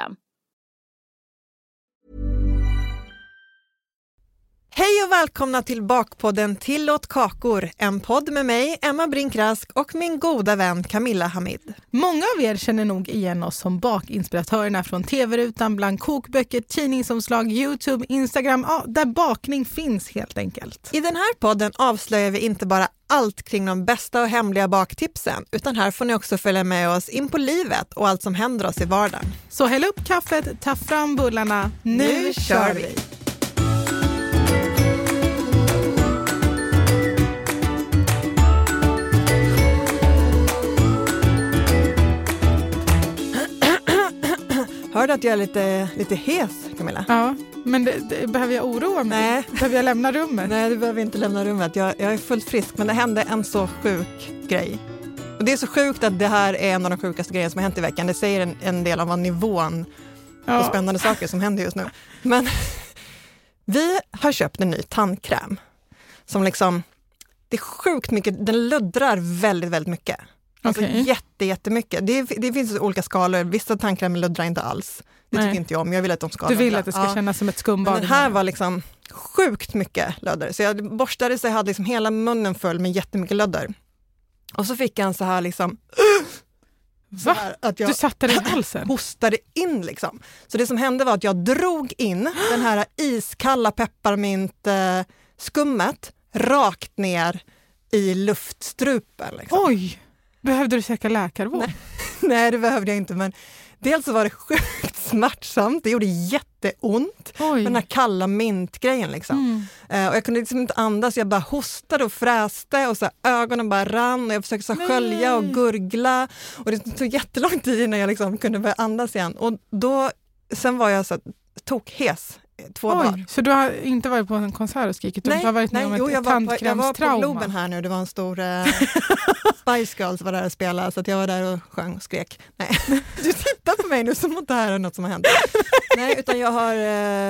system. Hej och välkomna till Bakpodden Tillåt kakor, en podd med mig, Emma Brinkrask och min goda vän Camilla Hamid. Många av er känner nog igen oss som bakinspiratörerna från tv-rutan, bland kokböcker, tidningsomslag, Youtube, Instagram, ja, där bakning finns helt enkelt. I den här podden avslöjar vi inte bara allt kring de bästa och hemliga baktipsen, utan här får ni också följa med oss in på livet och allt som händer oss i vardagen. Så häll upp kaffet, ta fram bullarna, nu, Nu kör vi. vi! Du att jag är lite, lite hes, Camilla? Ja, men det, det, behöver jag oroa mig? Nej. Behöver jag lämna rummet? Nej, du behöver inte lämna rummet. Jag, jag är fullt frisk, men det hände en så sjuk grej. Och det är så sjukt att det här är en av de sjukaste grejerna som har hänt i veckan. Det säger en, en del av nivån på Ja. spännande saker som händer just nu. Men vi har köpt en ny tandkräm som liksom, det är sjukt mycket, den luddrar väldigt, väldigt mycket. Alltså Okej. jätte, jättemycket. Det, det finns olika skalor, vissa tandkrämer luddrar inte alls. Det Nej. tycker inte jag om, jag vill att de ska Du vill att det ska Ja. kännas som ett Men skumbad? den här var liksom sjukt mycket lödder. Så jag borstade så jag hade liksom hela munnen full med jättemycket lödder. Och så fick jag en så här liksom, så här att jag Du satte den i halsen? hostade in liksom. Så det som hände var att jag drog in den här iskalla pepparmint-skummet rakt ner i luftstrupen. Liksom. Oj! Behövde du söka läkarvård? Nej. Nej, det behövde jag inte, men dels så var det sjukt smärtsamt, det gjorde jätteont. Oj. Den här kalla mintgrejen liksom. Mm. Eh, och jag kunde liksom inte andas, jag bara hostade och fräste och så ögonen bara rann och jag försökte så skölja och gurgla. Och det tog jättelång tid innan jag liksom kunde börja andas igen. Och då, sen var jag så tokhes två dagar. Oj, så du har inte varit på en konsert och skrikit? utan du har varit med om ett, jo, ett jag, var på, jag var på? Globen här nu, det var en stor eh, Spice Girls var där och spelade så jag var där och sjöng och skrek. Nej. Du tittar på mig nu som att det här är något som har hänt. Nej, utan jag har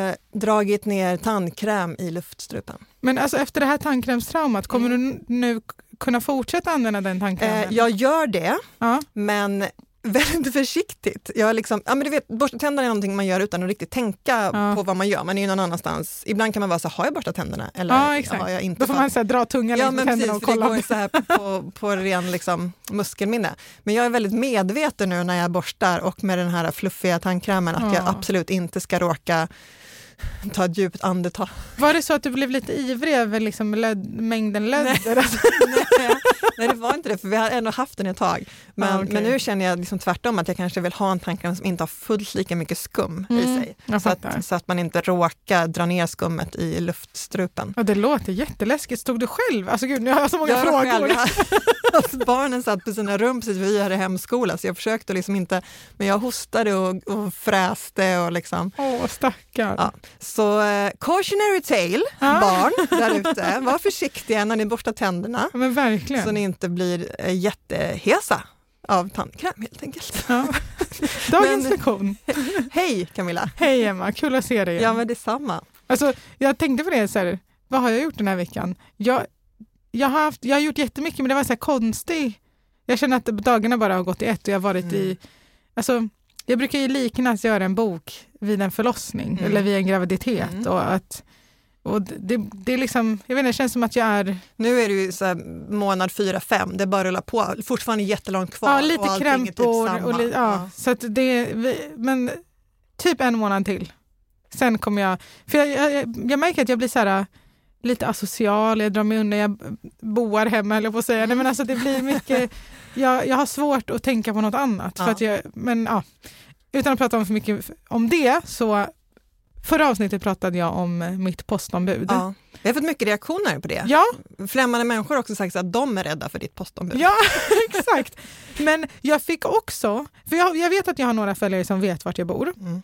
eh, dragit ner tandkräm i luftstrupen. Men alltså efter det här tandkrämstraumat, kommer du n- nu kunna fortsätta använda den tandkrämen? Mm. Eh, jag gör det, ja. men väldigt försiktigt. Jag liksom, ja, men du vet, borsta tänderna är någonting man gör utan att riktigt tänka Ja. på vad man gör. Man är ju någon annanstans. Ibland kan man vara så här, har jag borstat tänderna eller ja, har jag inte? Då får man så här, dra tungan Ja längs tänderna och för det kolla. går så här på, på ren liksom, muskelminne. Men jag är väldigt medveten nu när jag borstar och med den här fluffiga tandkrämen att jag Ja. absolut inte ska råka ta ett djupt andetag. Var det så att du blev lite ivrig över liksom löd, mängden lödder? Nej, nej, det var inte det, för vi har ändå haft den ett tag. Men, Ja, okej. men nu känner jag liksom tvärtom att jag kanske vill ha en tandkräm som inte har fullt lika mycket skum i Mm, sig. jag Så att, så att man inte råkar dra ner skummet i luftstrupen. Ja, det låter jätteläskigt. Stod du själv? Alltså gud, nu har jag så många Jag frågor. alltså, barnen satt på sina rum precis, vi hade hemskola så jag försökte liksom inte, men jag hostade och, och fräste och liksom. Åh, stackarn. Ja. Så eh, cautionary tale, Ja. barn där ute, var försiktiga när ni borstar tänderna Ja, men verkligen. så ni inte blir eh, jättehesa av tandkräm helt enkelt. Ja. Dagens Men- lektion. Hej Camilla! Hej Emma, kul att se dig igen. Ja men detsamma. Alltså, jag tänkte på det, så här, vad har jag gjort den här veckan? Jag, jag, har, haft, jag har gjort jättemycket men det var så här konstigt. Jag känner att dagarna bara har gått i ett och jag har varit Mm. i... Alltså, jag brukar ju likna att göra en bok vid en förlossning Mm. eller vid en graviditet. Mm. Och att, och det, det är liksom, jag vet inte, det känns som att jag är Nu är det ju så månad 4-5, det bara rullar på. Fortfarande jättelångt kvar. ja, lite typ krämpor. och li, ja, Så att det, vi- men typ en månad till. Sen kommer jag, för jag, jag, jag- märker att jag blir så här lite asocial, jag drar mig undan, jag boar hemma eller på att säga. Nej, men alltså det blir mycket, jag, jag har svårt att tänka på något annat. För Ja. att jag, men, ja, utan att prata om för mycket om det så Förra avsnittet pratade jag om mitt postombud. Ja. Vi har fått mycket reaktioner på det. Ja, Främmande människor har också sagt att de är rädda för ditt postombud. Ja, exakt. Men jag fick också, för jag, jag vet att jag har några följare som vet vart jag bor. Mm.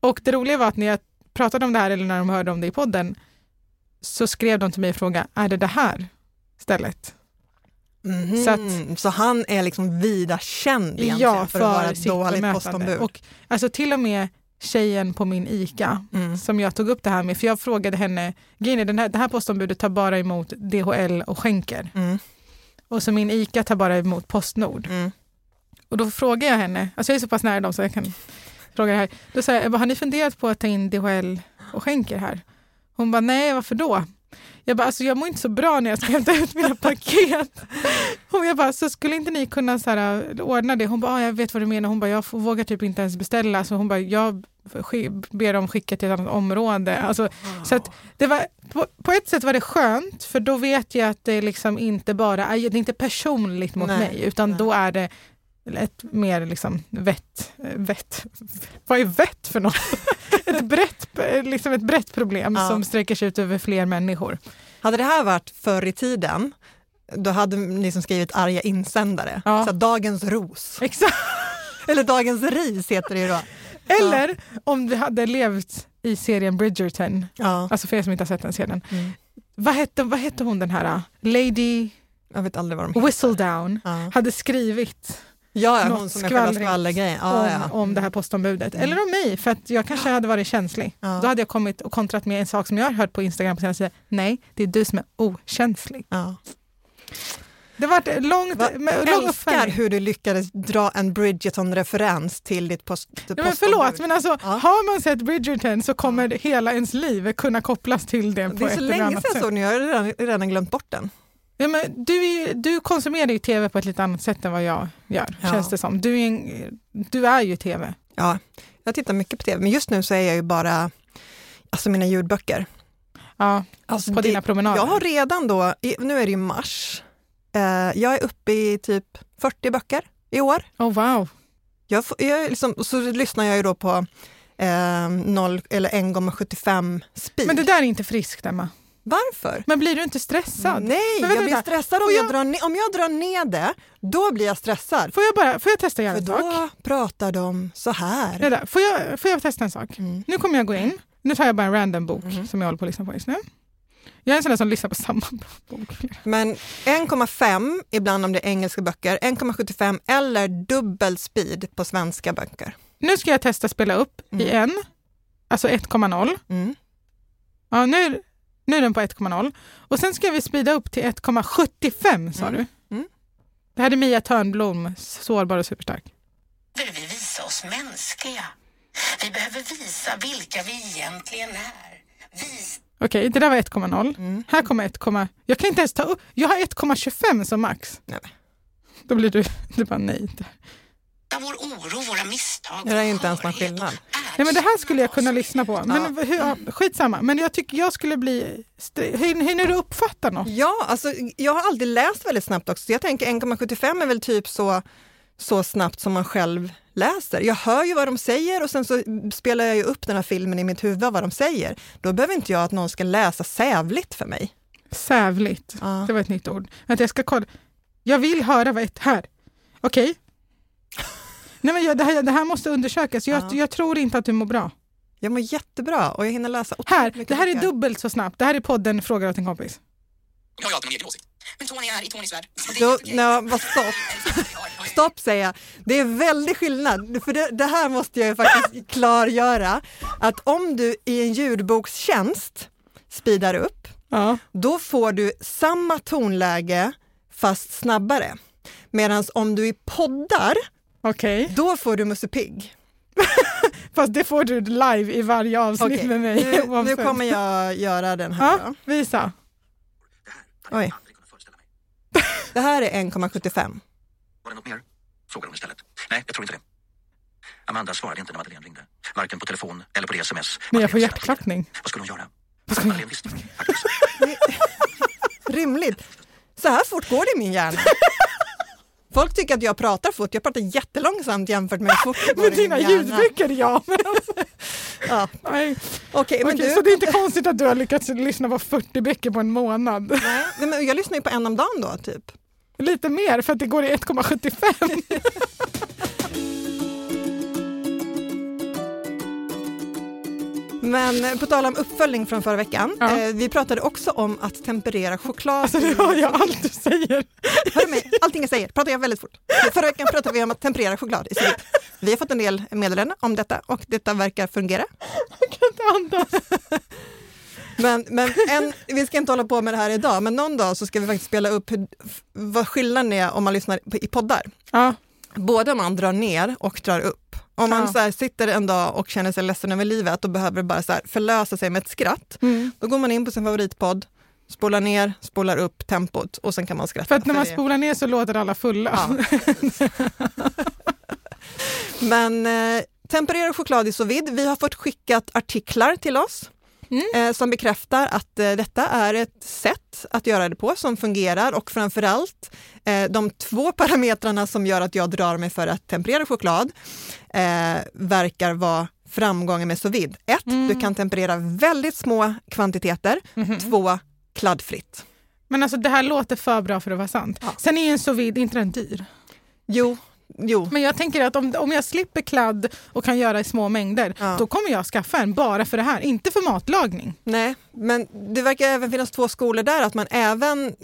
Och det roliga var att när jag pratade om det här eller när de hörde om det i podden så skrev de till mig och frågade, är det det här stället? Mhm. Så att- så han är liksom vida känd egentligen Ja, för, att vara ett dåligt postombud. Och alltså till och med tjejen på min ICA Mm. som jag tog upp det här med, för jag frågade henne, är, den här, det här postombudet tar bara emot DHL och skänker. Mm. Och så min ICA tar bara emot Postnord. Mm. Och då frågar jag henne, alltså jag är så pass nära dem så jag kan fråga det här. Då säger jag, har ni funderat på att ta in DHL och skänker här? Hon bara, nej varför då? Jag bara, alltså jag mår inte så bra när jag ska hämta ut mina paket. Och jag bara, så skulle inte ni kunna så här, ordna det? Hon bara, ah, jag vet vad du menar. Hon bara, jag vågar typ inte ens beställa. Så hon bara, jag ber dem skicka till ett annat område. Alltså, så att det var, på, på ett sätt var det skönt, för då vet jag att det liksom inte bara är, det är inte personligt mot Nej, mig, utan nej. då är det ett mer liksom vett, vett, vad är vett för något? ett, brett, liksom ett brett problem Ja. som sträcker sig ut över fler människor. Hade det här varit förr i tiden, då hade ni som skrivit arga insändare. Ja. Så dagens ros, Exakt. eller dagens ris heter det ju då. Eller om vi hade levt i serien Bridgerton, Ja. alltså för er som inte har sett den serien. Mm. Vad hette, vad hette hon den här, Lady Jag vet aldrig vad de heter. Whistledown, Ja, hade skrivit ja hon som är själva om, Ja, ja. om det här postombudet. Eller om mig, för att jag kanske hade varit känslig. Ja. Då hade jag kommit och kontrat med en sak som jag har hört på Instagram på senaste tiden. Nej, det är du som är okänslig. Ja. Det var ett långt, Va, med, lång älskar hur du lyckades dra en Bridgerton-referens till ditt post, Ja, men förlåt, postombud. men alltså, Ja. har man sett Bridgerton så kommer hela ens liv kunna kopplas till det på Det är ett så eller länge sedan sätt. så nu, jag har redan, redan glömt bort den. Ja, men du, är, du konsumerar ju tv på ett lite annat sätt än vad jag gör, Ja. känns det som. Du är, en, du är ju tv. Ja, jag tittar mycket på tv, men just nu så är jag ju bara, alltså mina ljudböcker. Ja, Alltså på det- dina promenader. Jag har redan då, nu är det ju mars, eh, jag är uppe i typ 40 böcker i år. Oh, wow. Jag, jag liksom, så lyssnar jag ju då på eh, 0 eller 1,75 speed. Men det där är inte friskt, Emma. Varför? Men blir du inte stressad? Nej, jag blir stressad om jag, jag- drar om jag drar ner det, då blir jag stressad. Får jag, bara, får jag testa För en sak? då pratar de så här. Vänta, Får jag, får jag testa en sak? Mm. Nu kommer jag gå in. Nu tar jag bara en random bok Mhm. som jag håller på att lyssna på just nu. Jag är en sån där som lyssnar på samma bok. Men 1,5 ibland om det är engelska böcker, 1,75 eller dubbel speed på svenska böcker. Nu ska jag testa spela upp i Mm. en, alltså 1,0. Mm. Ja, nu, nu är den på 1,0. Och sen ska vi speeda upp till 1,75 sa Mm. du. Mm. Det här är Mia Törnblom, Sårbar och superstark. behöver vi visa oss mänskliga. Vi behöver visa vilka vi egentligen är. Visa Okej, det där var 1,0. Mm. Här kommer 1, jag kan inte ens ta upp, jag har 1,25 som max. Nej. Då blir du, du bara nej. Vår oro, våra misstag, Det är inte ens någon skillnad. Nej, men det här skulle jag kunna lyssna på. Men hur, ja, skitsamma, men jag tycker jag skulle bli... Hinner, du uppfatta något? Ja, alltså, jag har alltid läst väldigt snabbt också, så jag tänker 1,75 är väl typ så, så snabbt som man själv läser. Jag hör ju vad de säger och sen så spelar jag ju upp den här filmen i mitt huvud, vad de säger. Då behöver inte jag att någon ska läsa sävligt för mig. Sävligt. Ja. Det var ett nytt ord. Jag ska kolla. Jag vill höra vad ett... Här. Okej. Nej, men jag, det, här, det här måste undersökas. Jag, Ja. jag tror inte att du mår bra. Jag mår jättebra och jag hinner läsa Här, det här är dubbelt så snabbt. Det här är podden Frågar åt en kompis. Jag har ju alltid en egen åsikt. Men Tony är i Tonys värld. Då, nej, vad stopp. Stopp säger jag. Det är väldigt skillnad, för det, det här måste jag ju faktiskt klargöra. Att om du i en ljudbokstjänst speedar upp, Ja. då får du samma tonläge fast snabbare. Medan om du i poddar, Okej. då får du Musse Pigg. Fast det får du live i varje avsnitt Okej, med mig. nu, nu oavsett. kommer jag göra den här. Ja, Då. visa. Oj. Det här är 1,75. Var det något mer? Frågade hon istället. Nej, jag tror inte det. Amanda svarade inte när Madeleine ringde. Varken på telefon eller på det sms. Men jag får Madeleine hjärtklappning. Vad skulle hon göra? Vad ska hon Madeleine visste faktiskt. Rimligt. Så här fort går det i min hjärna. Folk tycker att jag pratar fort, jag pratar jättelångsamt jämfört med hur fort det går Med dina ljudböcker ja. Men alltså, Ja. nej. Okej, men Okej, du, Så det är inte konstigt att du har lyckats lyssna på 40 böcker på en månad. nej, men jag lyssnar ju på en om dagen då, typ. Lite mer för att det går i 1,75. Men eh, på tal om uppföljning från förra veckan, Ja. eh, vi pratade också om att temperera choklad. Alltså nu hör jag allt du säger. Hör mig? Allting jag säger pratar jag väldigt fort. Förra veckan pratade vi om att temperera choklad i sous Vi har fått en del meddelanden om detta och detta verkar fungera. Jag kan inte andas. Men, men en, vi ska inte hålla på med det här idag, men någon dag så ska vi faktiskt spela upp hur, vad skillnaden är om man lyssnar på, i poddar. Ja, Både om man drar ner och drar upp. Om man Ja. så sitter en dag och känner sig ledsen över livet och behöver bara så förlösa sig med ett skratt, Mm. då går man in på sin favoritpodd, spolar ner, spolar upp tempot och sen kan man skratta. för att när man spolar ner så låter alla fulla. Ja. Men eh, temperera choklad i sous vide. Vi har fått skickat artiklar till oss Mm. eh, som bekräftar att eh, detta är ett sätt att göra det på som fungerar och framförallt eh, de två parametrarna som gör att jag drar mig för att temperera choklad eh, verkar vara framgången med sous vide. Ett, Mm. du kan temperera väldigt små kvantiteter. Mhm. Två, kladdfritt. Men alltså det här låter för bra för att vara sant. Ja. Sen är ju en sous vide inte den dyr. Jo, jo. Men jag tänker att om, om jag slipper kladd och kan göra i små mängder, Ja. då kommer jag skaffa en bara för det här, inte för matlagning. Nej, men det verkar även finnas två skolor där, att man även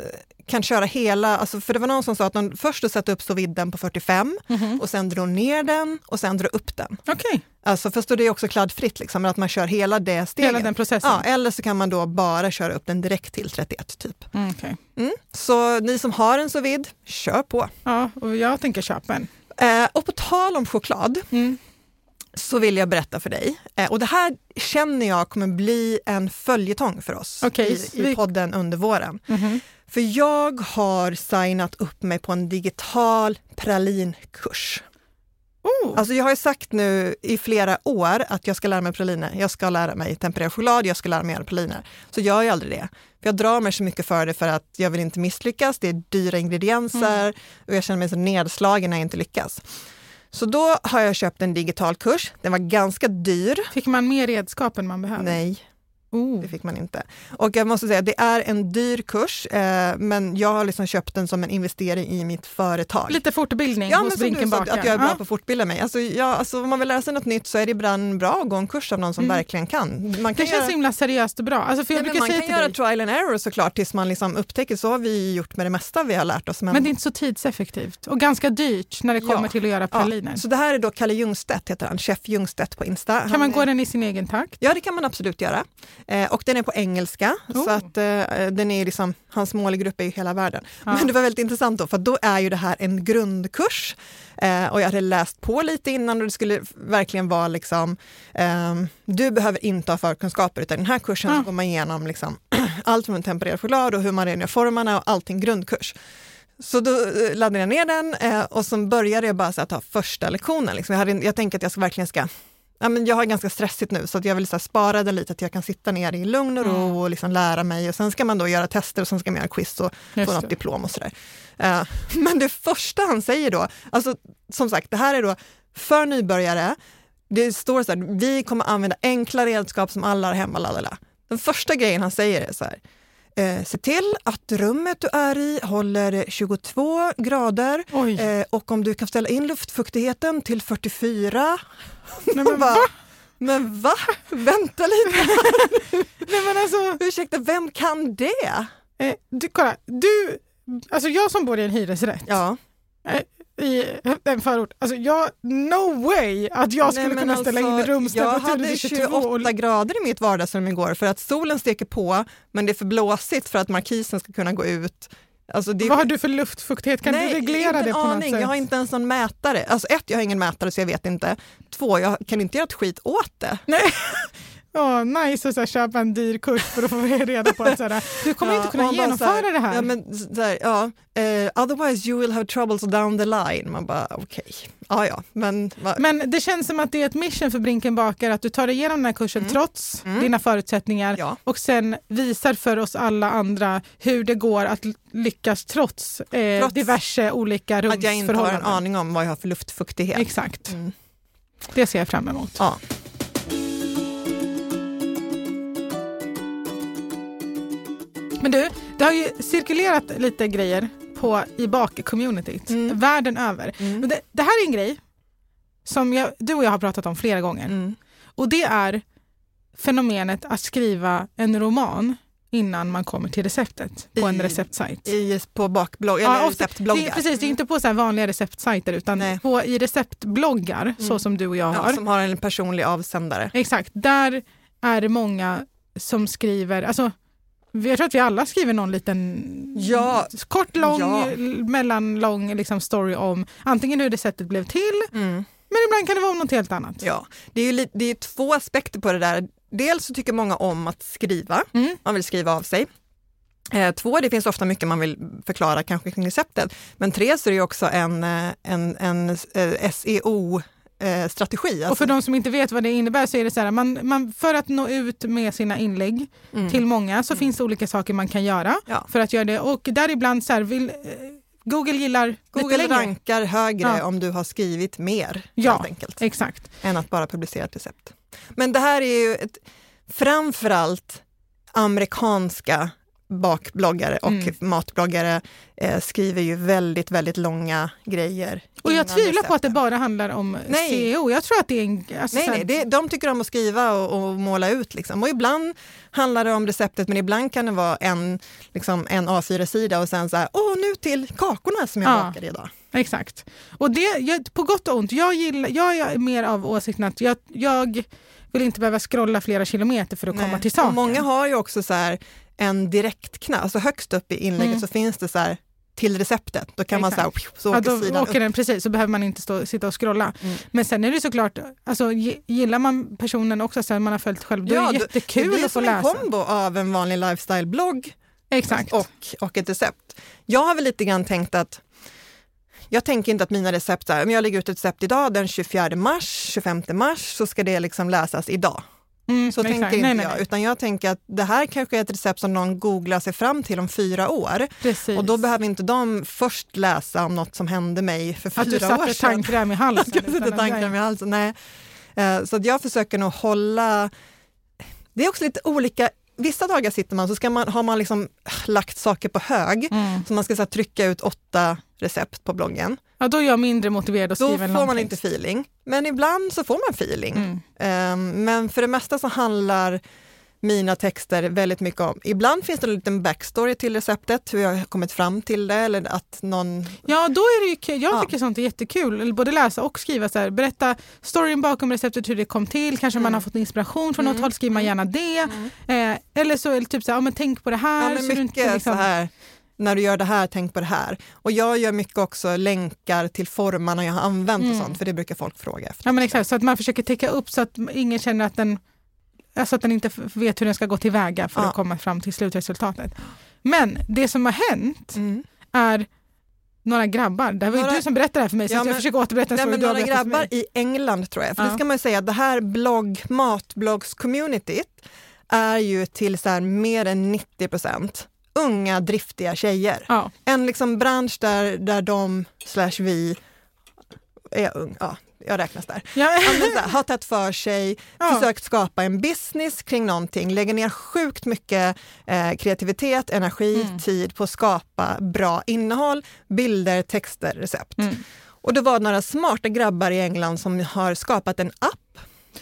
kan köra hela, alltså för det var någon som sa att de först sätter upp sous på 45 och sen drar ner den och sen drar upp den. Okej, Alltså först då det är också kladdfritt, liksom, men att man kör hela det steget. hela den processen. Ja, eller så kan man då bara köra upp den direkt till 31 typ. Mm, okej. Mm. Så ni som har en sous kör på. ja och jag tänker köpa en. Eh, och på tal om choklad Mm. så vill jag berätta för dig, eh, och det här känner jag kommer bli en följetong för oss Okej, i, i podden under våren. Mhm. För jag har signat upp mig på en digital pralinkurs. Oh. Alltså jag har sagt nu i flera år att jag ska lära mig praliner. Jag ska lära mig temperera choklad, jag ska lära mig göra praliner. Så gör jag aldrig det. För jag drar mig så mycket för det för att jag vill inte misslyckas. Det är dyra ingredienser och jag känner mig så nedslagen när jag inte lyckas. Så då har jag köpt en digital kurs. Den var ganska dyr. Fick man mer redskap än man behöver? Nej, Oh. det fick man inte. Och jag måste säga, det är en dyr kurs, eh, men jag har liksom köpt den som en investering i mitt företag. Lite fortbildning Ja, hos men som du Brinken sa, bakar. att jag är bra Ja. på att fortbilda mig. Alltså, ja, alltså, om man vill lära sig något nytt så är det ibland bra att gå en kurs av någon som Mm. verkligen kan. Man Det kan känns göra, himla seriöst och bra. Alltså för jag Nej, man kan göra dig, trial and error såklart tills man liksom upptäcker, så har vi gjort med det mesta vi har lärt oss. Men, men det är inte så tidseffektivt och ganska dyrt när det kommer Ja. till att göra ja, praliner. så det här är då Kalle Ljungstedt, heter han, chef Ljungstedt på Insta. Kan Han man är- gå den i sin egen takt? Ja, det kan man absolut göra. Eh, och den är på engelska, Oh. så att eh, den är liksom, hans målgrupp är ju hela världen. Ja. Men det var väldigt intressant då, för då är ju det här en grundkurs. Eh, och jag hade läst på lite innan och det skulle verkligen vara liksom, ehm, du behöver inte ha förkunskaper, utan den här kursen Ja. går man igenom liksom, allt från tempererad choklad och hur man rengör formarna och allting grundkurs. Så då eh, laddade jag ner den eh, och så började jag bara så att ta första lektionen. Liksom. Jag, hade, jag tänker att jag verkligen ska Ja, men jag har ganska stressigt nu så att jag vill så här, spara den lite, att jag kan sitta ner i lugn och ro Mm. och liksom lära mig. Och sen ska man då göra tester och sen ska man göra quiz och få Just något det. diplom och sådär. Eh, men det första han säger då, alltså som sagt, det här är då för nybörjare. Det står så här, vi kommer använda enkla redskap som alla har hemma. Lalala. Den första grejen han säger är så här, eh, se till att rummet du är i håller 22 grader eh, och om du kan ställa in luftfuktigheten till 44. Nej, men va? Men va? Vänta lite, Nej, men alltså, ursäkta, vem kan det? eh, du, kolla, du, alltså jag som bor i en hyresrätt Ja. I en förort, alltså jag, no way att jag skulle Nej, kunna ställa in alltså, rumstemperatur Jag hade till 22. 28 grader i mitt vardagsrum igår för att solen steker på men det är för blåsigt för att markisen ska kunna gå ut. Alltså det, Vad har du för luftfuktighet? Kan Nej, du reglera det på något aning. sätt? Jag har inte ens någon mätare. Alltså ett, jag har ingen mätare så jag vet inte. Två, jag kan inte göra ett skit åt det. Nej. Åh, nice att så här, köpa en dyr kurs för att få reda på att så här, du kommer inte kunna genomföra här, det här. Ja, men, så här, ja, eh, otherwise you will have troubles down the line. Man bara okej, ja ja, men va, Men det känns som att det är ett mission för Brinken bakar att du tar dig igenom den här kursen trots dina förutsättningar Mm. Ja. och sen visar för oss alla andra hur det går att lyckas trots, eh, Trots diverse olika att jag inte har en rumsförhållanden. aning om vad jag har för luftfuktighet. Exakt. Mm. Det ser jag fram emot. Ja. Men du, det har ju cirkulerat lite grejer på, i bak-communityt Mm. världen över. Och det, det här är en grej som jag, du och jag har pratat om flera gånger. Mm. Och det är fenomenet att skriva en roman innan man kommer till receptet på en I- receptsajt. I, på bakblogg, Ja, eller ofta- receptbloggar. Det precis, det är inte på så här vanliga receptsajter utan Nej. på, i receptbloggar så som du och jag har. ja, som har en personlig avsändare. Exakt, där är det många som skriver, alltså jag tror att vi alla skriver någon liten Ja. kort, lång, Ja. mellanlång liksom story om antingen hur receptet blev till, Mm. men ibland kan det vara om något helt annat. Ja, det är, ju, det är två aspekter på det där. Dels så tycker många om att skriva, Mm. man vill skriva av sig. Eh, två, det finns ofta mycket man vill förklara kanske kring receptet. Men tre, så är det också en, eh, en, en eh, SEO-strategi. Och för de som inte vet vad det innebär så är det så här, man, man, för att nå ut med sina inlägg till många så finns det olika saker man kan göra Mm. Ja. för att göra det. Och däribland så här, vill, eh, Google gillar Google rankar högre Ja. om du har skrivit mer, Ja. helt enkelt, Exakt. än att bara publicera ett recept. Men det här är ju ett, framförallt amerikanska bakbloggare och Mm. matbloggare eh, skriver ju väldigt, väldigt långa grejer. Och jag tvivlar på att det recepten. bara handlar om Nej. SEO. Jag tror att det är en... Alltså, Nej, nej det, de tycker om att skriva och, och måla ut. Liksom. Och ibland handlar det om receptet, men ibland kan det vara en, liksom, en A4-sida och sen så här, åh, nu till kakorna som jag Ja. bakade idag. Exakt. Och det, jag, på gott och ont, jag, gillar, jag är mer av åsikten att jag, jag vill inte behöva scrolla flera kilometer för att komma Nej. till saken. Och många har ju också så här, en direktknapp, alltså högst upp i inlägget Mm. så finns det så här, till receptet. Då kan man så, här, Exakt. så Ja, åker då sidan åker upp. den precis, så behöver man inte stå, sitta och scrolla. Mm. Men sen är det såklart, alltså, gi- gillar man personen också, så här, man har följt själv, då är det det- jättekul det blir att få som läsa. en kombo av en vanlig lifestyle-blogg Exakt. och, och ett recept. Jag har väl lite grann tänkt att jag tänker inte att mina recept, är, om jag lägger ut ett recept idag den 24 mars, 25 mars, så ska det liksom läsas idag. Mm, Så tänker inte nej, nej, jag, utan jag tänker att det här kanske är ett recept som någon googlar sig fram till om fyra år. Precis. Och då behöver inte de först läsa om något som hände mig för fyra att du år satte sedan. tandkräm i halsen. Jag tandkräm i halsen. Nej. Eh, Så att jag försöker nog hålla... Det är också lite olika. Vissa dagar sitter man så ska man, har man liksom lagt saker på hög. Mm. Så man ska så här, trycka ut åtta recept på bloggen. Ja, då är jag mindre motiverad att Då skriva en får man text. inte feeling. Men ibland så får man feeling. Mm. Eh, Men för det mesta så handlar mina texter väldigt mycket om, ibland finns det en liten backstory till receptet, hur jag har kommit fram till det eller att någon Ja, då är det ju kul. Jag Ja. tycker sånt är jättekul. Eller Både läsa och skriva. Så här, berätta storyn bakom receptet, hur det kom till. Kanske Mm. man har fått inspiration från något håll, skriver man gärna det. Eh, eller så är det typ så här, ja, men tänk på det här. Ja, men så mycket inte liksom- så här, när du gör det här, tänk på det här. Och jag gör mycket också länkar till formarna jag har använt och sånt, för det brukar folk fråga efter. Mm. Ja, men exakt, så att man försöker täcka upp så att ingen känner att den, alltså att den inte vet hur den ska gå tillväga för Ja. att komma fram till slutresultatet. Men det som har hänt Mm. är några grabbar, det var Några- du som berättade det här för mig så Ja, att jag men- försöker återberätta en story men du några grabbar i England tror jag, för Ja. det ska man ju säga, det här blogg, matbloggs-communityt är ju till så här mer än 90 procent unga driftiga tjejer. Ja, En liksom bransch där, där de slash vi är ung, ja, jag räknas där. ja. Här, har tagit för sig, Ja. försökt skapa en business kring någonting, lägger ner sjukt mycket eh, kreativitet, energi, Mm. tid på att skapa bra innehåll, bilder, texter, recept. Mm. Och det var några smarta grabbar i England som har skapat en app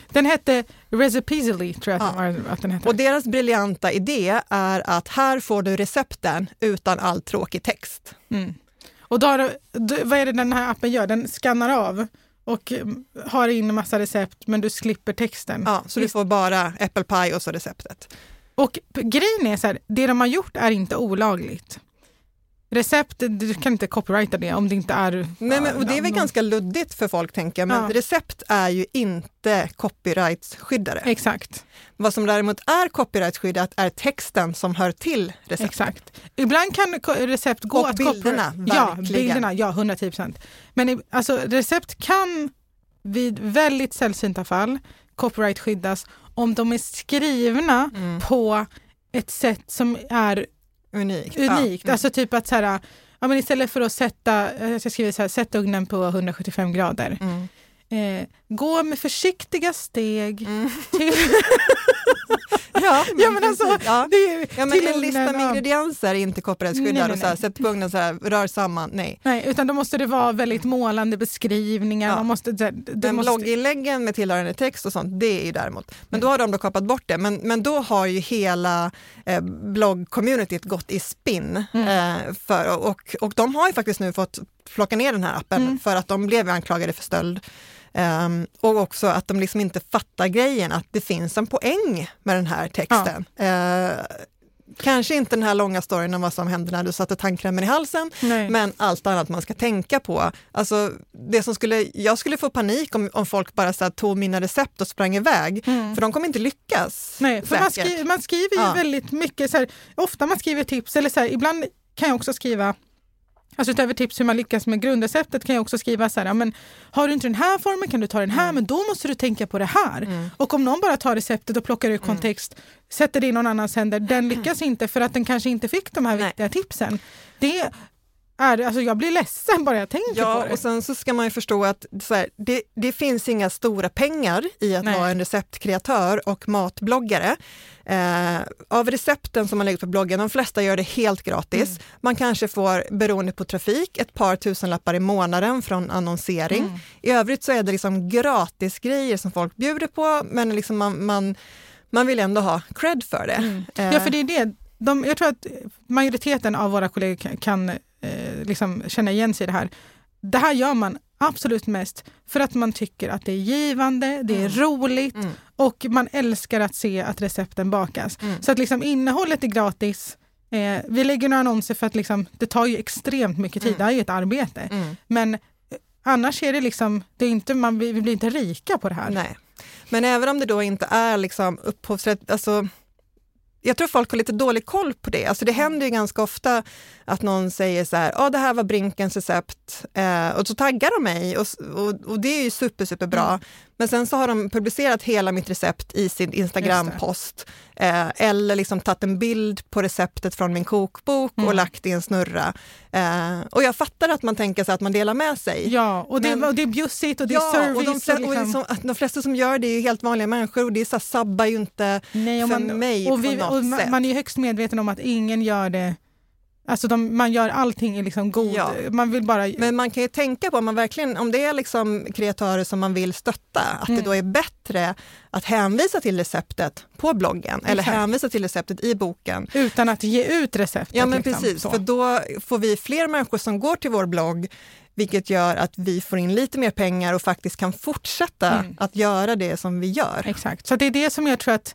Den hette Recipesily tror jag Ja. att den hette. och deras briljanta idé är att här får du recepten utan all tråkig text. Mm. Och då du- vad är det den här appen gör? Den skannar av och mm, har in en massa recept men du slipper texten. Ja, så du får bara apple pie och så receptet. Och grejen är så här, det de har gjort är inte olagligt. Recept, du kan inte copyrighta det om det inte är... Men, men, och det är väl ganska luddigt för folk tänker jag, men Ja. recept är ju inte copyrightskyddade. Exakt, Vad som däremot är copyrightskyddat är texten som hör till receptet. exakt. Ibland kan recept gå Och att bilderna, Ja, bilderna, ja 110 procent. Men alltså, recept kan vid väldigt sällsynta fall copyrightskyddas om de är skrivna Mm. på ett sätt som är Unikt. unikt. Ja. Alltså typ att så här, ja, men istället för att sätta, eh, jag ska skriva så här, sätt ugnen på 175 grader. Mm. Eh, gå med försiktiga steg Mm. till, Ja, ja, men alltså, ja. Ja, men till en lista med ingredienser är inte copyrightskyddad och så här, sätt på ugnen så här, rör samman, nej. Nej, utan då måste det vara väldigt målande beskrivningar. Ja. Man måste, det, det Men måste, blogginläggen med tillhörande text och sånt, det är ju däremot. Men då har de då kapat bort det. Men, men då har ju hela eh, bloggcommunityt gått i spinn. Mm. Eh, för, och, och de har ju faktiskt nu fått plocka ner den här appen Mm. för att de blev anklagade för stöld. Ehm, och också att de liksom inte fattar grejen att det finns en poäng med den här texten. Eh, kanske inte den här långa storyn om vad som hände när du satte tandkrämen i halsen, Nej. men allt annat man ska tänka på. Alltså, det som skulle, jag skulle få panik om, om folk bara så här, tog mina recept och sprang iväg, för de kommer inte lyckas. Nej, för man skriver, man skriver ju Ja. väldigt mycket, så här, ofta man skriver tips, eller så här, ibland kan jag också skriva Alltså utöver tips hur man lyckas med grundreceptet kan jag också skriva så här, men har du inte den här formen kan du ta den Mm. här, men då måste du tänka på det här. Och om någon bara tar receptet och plockar Mm. ur kontext, sätter det i någon annans händer, den lyckas inte för att den kanske inte fick de här Nej. viktiga tipsen. Det är, alltså jag blir ledsen bara jag tänker på Ja, det. och sen så ska man ju förstå att här, det, det finns inga stora pengar i att Nej. vara en receptkreatör och matbloggare. Eh, av recepten som man lägger på bloggen, de flesta gör det helt gratis. Mm. Man kanske får, beroende på trafik, ett par tusenlappar i månaden från annonsering. Mm. I övrigt så är det liksom gratis grejer som folk bjuder på, men liksom man, man, man vill ändå ha cred för det. Eh, Mm. Ja, för det är det. De, jag tror att majoriteten av våra kollegor kan, kan eh, liksom känna igen sig i det här. Det här gör man absolut mest för att man tycker att det är givande, det är roligt Mm. och man älskar att se att recepten bakas. Mm. Så att liksom innehållet är gratis. Eh, vi lägger några annonser för att liksom, det tar ju extremt mycket tid, det här är ju ett arbete. Mm. Men eh, annars är det liksom, det är inte, man, vi blir inte rika på det här. Nej. Men även om det då inte är liksom upphovsrätt, alltså jag tror folk har lite dålig koll på det. Alltså det händer ju ganska ofta att någon säger så här, ja det här var Brinkens recept eh, och så taggar de mig och, och, och det är ju super, superbra. Mm. Men sen så har de publicerat hela mitt recept i sin Instagram-post eh, eller liksom tagit en bild på receptet från min kokbok Mm. och lagt i en snurra. Eh, och jag fattar att man tänker sig att man delar med sig. Ja, och det, Men- och det är bjussigt och det är Ja, service. och de, flesta, och liksom- de flesta som gör det är ju helt vanliga människor och det är så här, sabbar ju inte Nej, för man, mig och på vi, något och man, sätt. man är ju högst medveten om att ingen gör det Alltså de, man gör allting i liksom god, Ja. man vill bara... Men man kan ju tänka på om, man verkligen, om det är liksom kreatörer som man vill stötta, att Mm. det då är bättre att hänvisa till receptet på bloggen eller Exakt. hänvisa till receptet i boken. utan att ge ut receptet. Ja men liksom, precis, så. för då får vi fler människor som går till vår blogg, vilket gör att vi får in lite mer pengar och faktiskt kan fortsätta Mm. att göra det som vi gör. Exakt, så det är det som jag tror att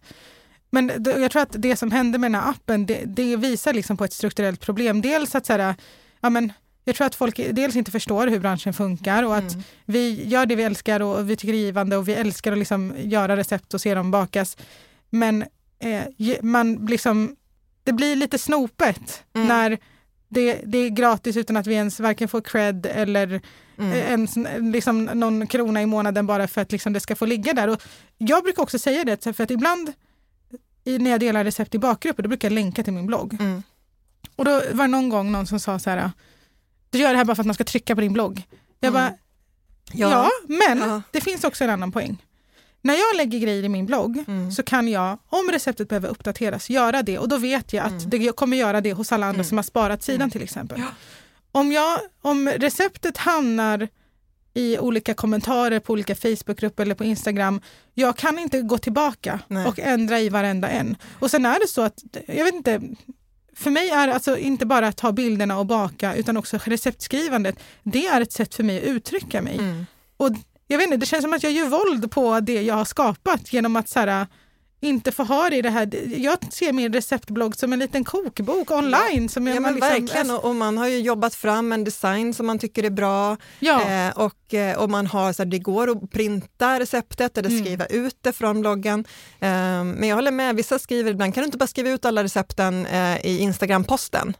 men jag tror att det som hände med den här appen, det, det visar liksom på ett strukturellt problem. Dels att så här, ja, men, jag tror att folk dels inte förstår hur branschen funkar och att Mm. vi gör det vi älskar och vi tycker det är givande och vi älskar att liksom göra recept och se dem bakas. Men eh, man liksom, det blir lite snopet Mm. när det, det är gratis utan att vi ens varken får cred eller Mm. eh, ens liksom någon krona i månaden bara för att liksom det ska få ligga där. Och jag brukar också säga det, för att ibland i, när jag delar recept i bakgrupper, då brukar jag länka till min blogg. Mm. Och då var det någon gång någon som sa så här, du gör det här bara för att man ska trycka på din blogg. Jag Mm. bara, ja, men Ja. det finns också en annan poäng. När jag lägger grejer i min blogg Mm. så kan jag, om receptet behöver uppdateras, göra det och då vet jag att Mm. jag kommer göra det hos alla andra Mm. som har sparat sidan till exempel. Ja. Om, jag, om receptet hamnar i olika kommentarer på olika Facebookgrupper eller på Instagram, jag kan inte gå tillbaka Nej. och ändra i varenda en. Och sen är det så att, jag vet inte, för mig är det alltså inte bara att ta bilderna och baka utan också receptskrivandet. Det är ett sätt för mig att uttrycka mig. Mm. Och jag vet inte, det känns som att jag gör våld på det jag har skapat genom att så här, inte få ha det i det här. Jag ser min receptblogg som en liten kokbok online. Som Ja, men liksom, verkligen, och, och man har ju jobbat fram en design som man tycker är bra Ja. eh, och, eh, och man har, så här, det går att printa receptet eller Mm. skriva ut det från bloggen. Eh, men jag håller med, vissa skriver, ibland kan du inte bara skriva ut alla recepten eh, i Instagram-posten.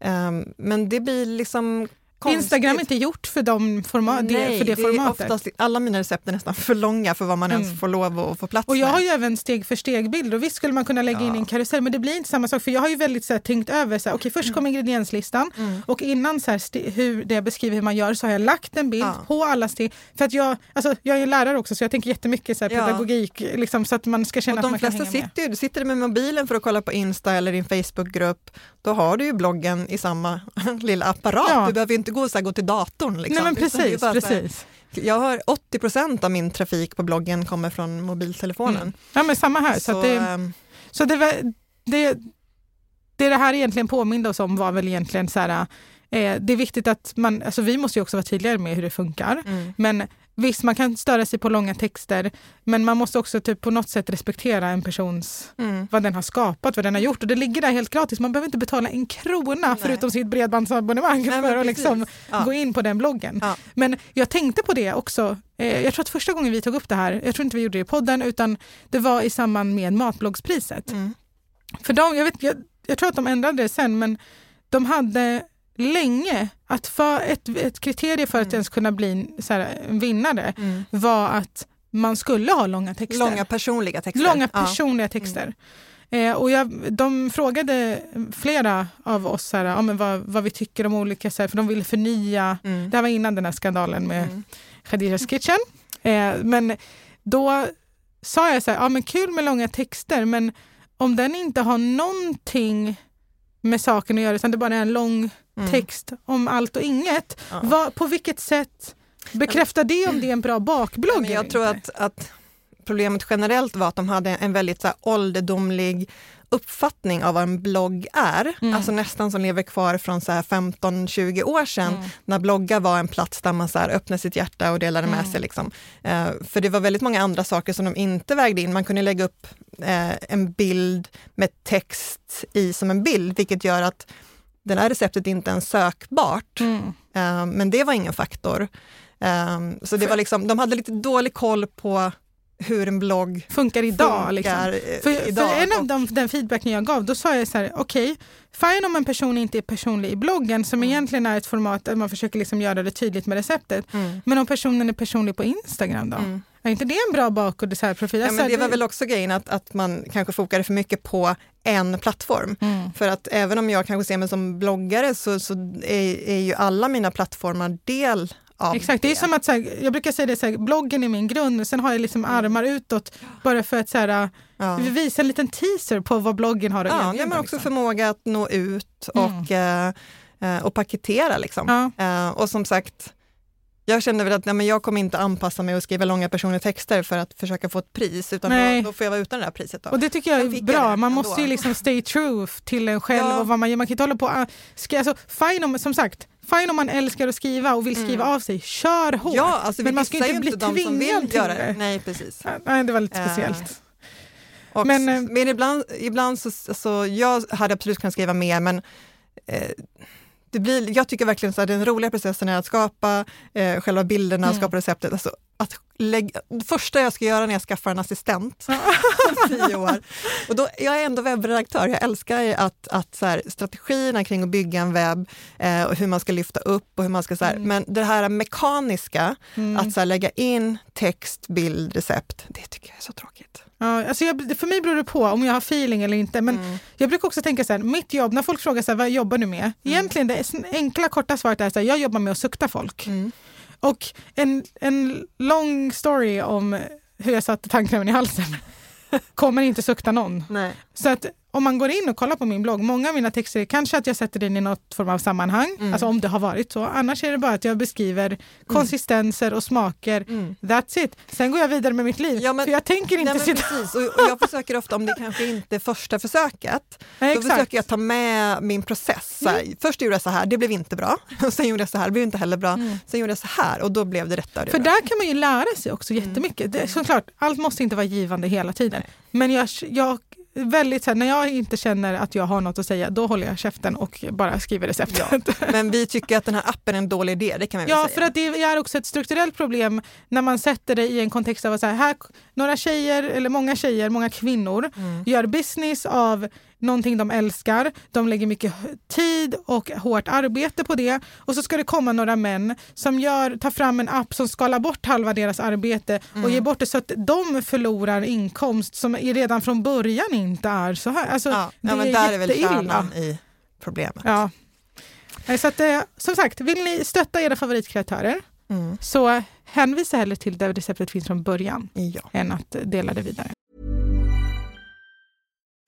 Eh, men det blir liksom konstigt. Instagram är inte gjort för, de forma- det, Nej, för det, är formatet. oftast, alla mina recept är nästan för långa för vad man Mm. ens får lov att få plats Och jag med. har ju även steg för steg-bilder och visst skulle man kunna lägga in i en karusell men det blir inte samma sak för jag har ju väldigt så här, tänkt över, så här, okej först kommer ingredienslistan Mm. och innan så här, hur det jag beskriver hur man gör så har jag lagt en bild Ja. på alla steg. För att jag, alltså, jag är lärare också så jag tänker jättemycket så här, Ja. pedagogik liksom, så att man ska känna Och att de man kan flesta hänga med. sitter ju, sitter med mobilen för att kolla på Insta eller din Facebookgrupp, då har du ju bloggen i samma lilla apparat. Ja. Du behöver ju inte gå, så här, gå till datorn. Liksom. Nej men precis, bara så här- precis. Jag har 80 procent av min trafik på bloggen kommer från mobiltelefonen. Mm. Ja men samma här. Så, Så, det, ehm, Så det, det, det det här egentligen påminde oss om var väl egentligen så här, eh, det är viktigt att man, alltså vi måste ju också vara tydligare med hur det funkar. mm. Men visst, man kan störa sig på långa texter, men man måste också typ på något sätt respektera en persons, Mm. vad den har skapat, vad den har gjort. Och det ligger där helt gratis, man behöver inte betala en krona Nej. förutom sitt bredbandsabonnemang Nej, för att liksom Ja. gå in på den bloggen. Ja. Men jag tänkte på det också, eh, jag tror att första gången vi tog upp det här, jag tror inte vi gjorde det i podden, utan det var i samband med matbloggspriset. Mm. För de, jag, vet, jag, jag tror att de ändrade det sen, men de hade länge att för ett, ett kriterie för att ens kunna bli så här, en vinnare Mm. var att man skulle ha långa texter. Långa personliga texter. Långa Ja. personliga texter. Eh, och jag, de frågade flera av oss så här, ja, men vad, vad vi tycker om olika, så här, för de ville förnya, Mm. det här var innan den här skandalen med Mm. Khadijas kitchen. Eh, men då sa jag så här, ja men kul med långa texter men om den inte har någonting med saken att göra utan det bara är en lång Mm. text om allt och inget. Ja. Vad, på vilket sätt bekräftar det om det är en bra bakblogg? Men jag tror att, att problemet generellt var att de hade en väldigt så här, ålderdomlig uppfattning av vad en blogg är. Mm. Alltså nästan som lever kvar från så här 15-20 år sedan Mm. när bloggar var en plats där man så här öppnade sitt hjärta och delade med Mm. sig. Liksom. Eh, för det var väldigt många andra saker som de inte vägde in. Man kunde lägga upp eh, en bild med text i som en bild, vilket gör att det här receptet inte är sökbart. Mm. Eh, men det var ingen faktor. Eh, så det var liksom, de hade lite dålig koll på hur en blogg Funkar idag. funkar Liksom. För, idag. för en av de, den feedbacken jag gav, då sa jag så här, okej, fine om en person inte är personlig i bloggen som Mm. egentligen är ett format där man försöker liksom göra det tydligt med receptet. Mm. Men om personen är personlig på Instagram då? Mm. Är inte det en bra bak och designprofil? Ja, Alltså, men det var väl också grejen att, att man kanske fokade för mycket på en plattform. Mm. För att även om jag kanske ser mig som bloggare så, så är, är ju alla mina plattformar del av Exakt, det är som att så här, jag brukar säga det så här, bloggen är min grund, sen har jag liksom armar utåt bara för att så här, ja. visa en liten teaser på vad bloggen har att Ja, erbjuda. ja, men också liksom. förmåga att nå ut Mm. och, eh, eh, och paketera. Liksom. Ja. Eh, och som sagt, jag kände väl att nej, men jag kommer inte anpassa mig och skriva långa personliga texter för att försöka få ett pris, utan då, då får jag vara utan det här priset. Då. Och det tycker jag är jag bra, det man ändå. måste ju liksom stay true till en själv Ja. och vad man gör. Man kan inte hålla på alltså, fine om, som sagt, fine om man älskar att skriva och vill skriva av sig, kör hårt. Mm. ja, alltså, men man ska dissar inte ju bli inte de som tvingad vill till göra det. Nej, precis. Nej, det var lite Eh, speciellt. Och, Men, men eh, ibland, ibland så, så, jag hade absolut kunnat skriva mer, men eh, det blir, jag tycker verkligen att den roliga processen är att skapa eh, själva bilderna, Mm. skapa receptet. Alltså, att lägga, det första jag ska göra när jag skaffar en assistent om tio år. Och då, jag är ändå webbredaktör, jag älskar att, att så här, strategierna kring att bygga en webb eh, och hur man ska lyfta upp och hur man ska så här, Mm. men det här mekaniska, Mm. att så här, lägga in text, bild, recept, det tycker jag är så tråkigt. Ja, alltså jag, för mig beror det på om jag har feeling eller inte. Men Mm. jag brukar också tänka så här, mitt jobb, när folk frågar så här, vad jobbar du med? Mm. Egentligen det enkla korta svaret är så här, jag jobbar med att sukta folk. Och en, en lång story om hur jag satte tandkrämen i halsen kommer inte sukta någon. Nej. Så att om man går in och kollar på min blogg, många av mina texter är kanske att jag sätter den i något form av sammanhang, Mm. alltså om det har varit så. Annars är det bara att jag beskriver konsistenser och smaker. That's it. Sen går jag vidare med mitt liv. Mm. Ja, men- för jag tänker inte Nej, sitta... precis. Och, och jag försöker ofta, om det kanske inte är första försöket, Nej, då exakt. försöker jag ta med min process. Så här, Först gjorde jag så här, det blev inte bra. Och sen gjorde jag så här, det blev inte heller bra. Sen gjorde jag så här och då blev det rätt. och det För bra. där kan man ju lära sig också jättemycket. Det, är såklart, allt måste inte vara givande hela tiden. Men jag, jag väldigt så här, när jag inte känner att jag har något att säga, då håller jag käften och bara skriver receptet. Men vi tycker att den här appen är en dålig idé, det kan väl Ja, säga. för att det är också ett strukturellt problem när man sätter det i en kontext av att så här, här, några tjejer, eller många tjejer, många kvinnor Mm. gör business av någonting de älskar. De lägger mycket tid och hårt arbete på det och så ska det komma några män som gör, tar fram en app som skalar bort halva deras arbete Mm. och ger bort det så att de förlorar inkomst som redan från början inte är så här. Alltså, ja, det ja, men är där är väl kärnan i problemet. Ja. Så att, eh, som sagt, vill ni stötta era favoritkreatörer Mm. så hänvisa hellre till där receptet finns från början Ja. än att dela det vidare.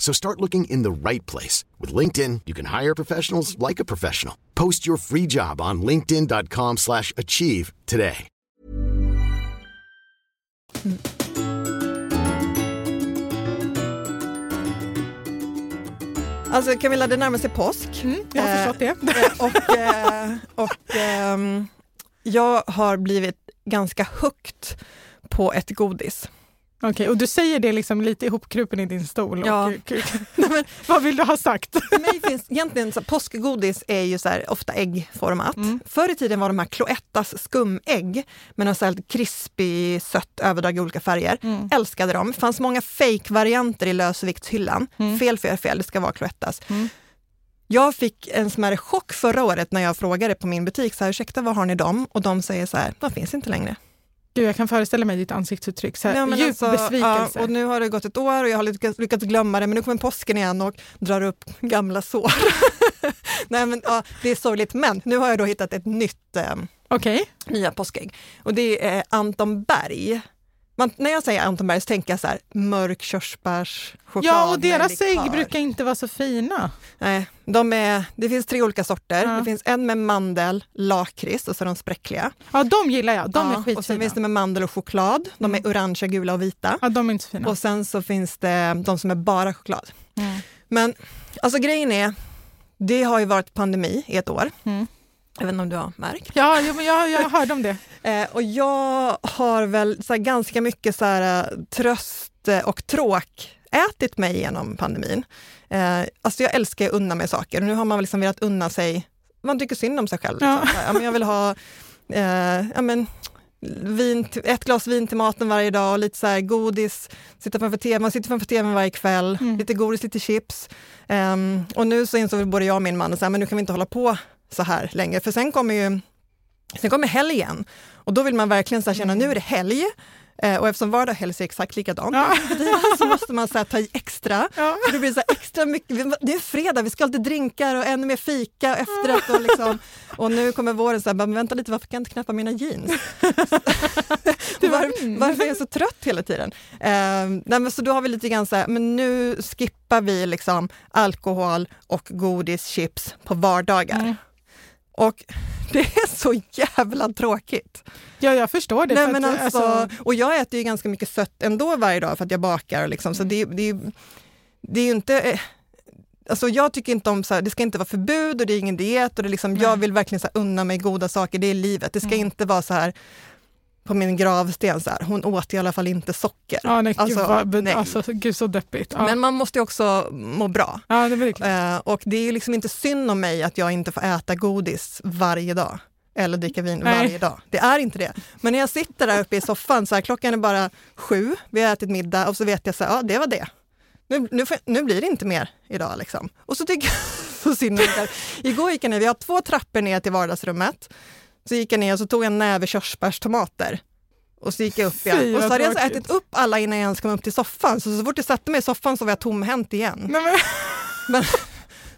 So start looking in the right place. With LinkedIn, you can hire professionals like a professional. Post your free job on linkedin.com slash achieve today. Alltså Camilla, det närmar sig påsk. Mm, jag har Eh, förstått det. Eh, och eh, och ehm, jag har blivit ganska högt på ett godis. Okej, och du säger det liksom lite ihopkrupen i din stol. Ja. Och, vad vill du ha sagt? För mig finns egentligen, så, påskgodis är ju så här, ofta äggformat. Mm. Förr i tiden var de här Cloettas skumägg med något så här krispig, sött överdrag i olika färger. Mm. Älskade dem. Det fanns många fake-varianter i lösviktshyllan. Mm. Fel, fel, fel, det ska vara Cloettas. Mm. Jag fick en smärre chock förra året när jag frågade på min butik, så här, ursäkta vad har ni dem? Och de säger så här, de finns inte längre. Gud, jag kan föreställa mig ditt ansiktsuttryck. Så här, men djup alltså, besvikelse. Ja, och nu har det gått ett år och jag har lyckats, lyckats glömma det, men nu kommer påsken igen och drar upp gamla sår. Nej, men, ja, det är sorgligt, men nu har jag då hittat ett nytt eh, Okej, nya påskägg och det är Anton Berg. Man, när jag säger Anton Berg så tänker jag så här, mörk körsbärs, choklad ja och deras ägg brukar inte vara så fina. Nej, de är, det finns tre olika sorter. Ja. Det finns en med mandel, lakrits och så de spräckliga. Ja, de gillar jag. De är Ja, och sen skitfina. finns det med mandel och choklad. De är orangea, gula och vita. Ja, de är inte så fina. Och sen så finns det de som är bara choklad. Mm. Men alltså grejen är, det har ju varit pandemi i ett år. Mm. Jag vet inte om du har märkt. Ja, ja, men jag, jag hörde om det. Eh, och jag har väl så här, ganska mycket så här, eh, tröst eh, och tråk ätit mig genom pandemin. Eh, alltså jag älskar att unna mig saker nu har man liksom velat unna sig, man tycker synd om sig själv. Liksom. Ja. Här, Ja, men jag vill ha eh, ja, men, vin, ett glas vin till maten varje dag och lite så här godis, sitta framför TV, man sitter framför TVn varje kväll, Mm. lite godis, lite chips. Ehm, och nu så insåg både jag och min man att nu kan vi inte hålla på så här längre, för sen kommer ju Sen kommer helgen och då vill man verkligen så känna nu är det helg eh, och eftersom vardag och helg ser exakt likadant Ja. så måste man så här, ta i extra. Ja. För det blir så extra mycket, det är fredag, vi ska ha lite drinkar och ännu mer fika efteråt. Och, liksom, och nu kommer våren, så här, men vänta lite, varför kan jag inte knäppa mina jeans? Var, varför är jag så trött hela tiden? Eh, nej, men så då har vi lite grann så här, men nu skippar vi liksom alkohol och godis, chips på vardagar. Mm. Och det är så jävla tråkigt. Ja, jag förstår det. Nej, men att, alltså, och jag äter ju ganska mycket sött ändå varje dag för att jag bakar. Liksom, så det, det, det är ju inte... eh, Alltså jag tycker inte om, så här, det ska inte vara förbud och det är ingen diet och det är liksom, jag vill verkligen så här, unna mig goda saker, det är livet. Det ska Mm. inte vara så här på min gravsten, så här, hon åt i alla fall inte socker. ja, nej, alltså, gud, vad, nej. alltså, gud så deppigt. Ja, Men man måste ju också må bra. ja det. Eh, och det är liksom inte synd om mig att jag inte får äta godis varje dag. Eller dricka vin Nej. varje dag. Det är inte det. Men när jag sitter där uppe i soffan, så här, klockan är bara sju, vi har ätit middag och så vet jag så här, ja det var det. Nu, nu, nu blir det inte mer idag. Liksom. Och så tycker jag så synd om. Igår gick jag ner, vi har två trappor ner till vardagsrummet. Så gick jag ner och så tog jag en näve körsbärstomater. Och så gick jag upp Fy, igen. Och så hade jag så ätit upp alla innan jag ens kom upp till soffan. Så, så fort jag satte mig i soffan så var jag tomhänt igen. Nej, men, Men,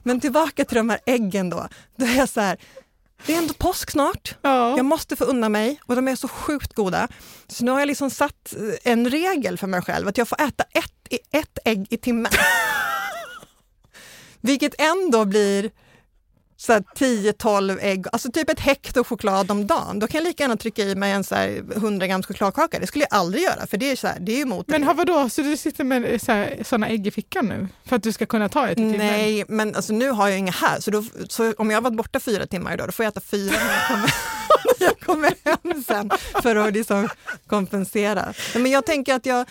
men tillbaka till de här äggen då. Då är jag så här, det är ändå påsk snart. ja. Jag måste få unna mig och de är så sjukt goda. Så nu har jag liksom satt eh, en regel för mig själv att jag får äta ett, ett ägg i timmen. Vilket ändå blir så här 10-12 ägg, alltså typ ett hekto choklad om dagen. Då kan jag lika gärna trycka i mig en så här 100 grams chokladkaka. Det skulle jag aldrig göra för det är, så här, det är emot men har vadå, så du sitter med så här, såna ägg i fickan nu? För att du ska kunna ta ett i? Nej, men alltså, nu har jag inga här. Så, då, så om jag har varit borta fyra timmar idag, då får jag äta fyra när jag kommer, när jag kommer hem sen för att liksom kompensera. Men jag tänker att jag,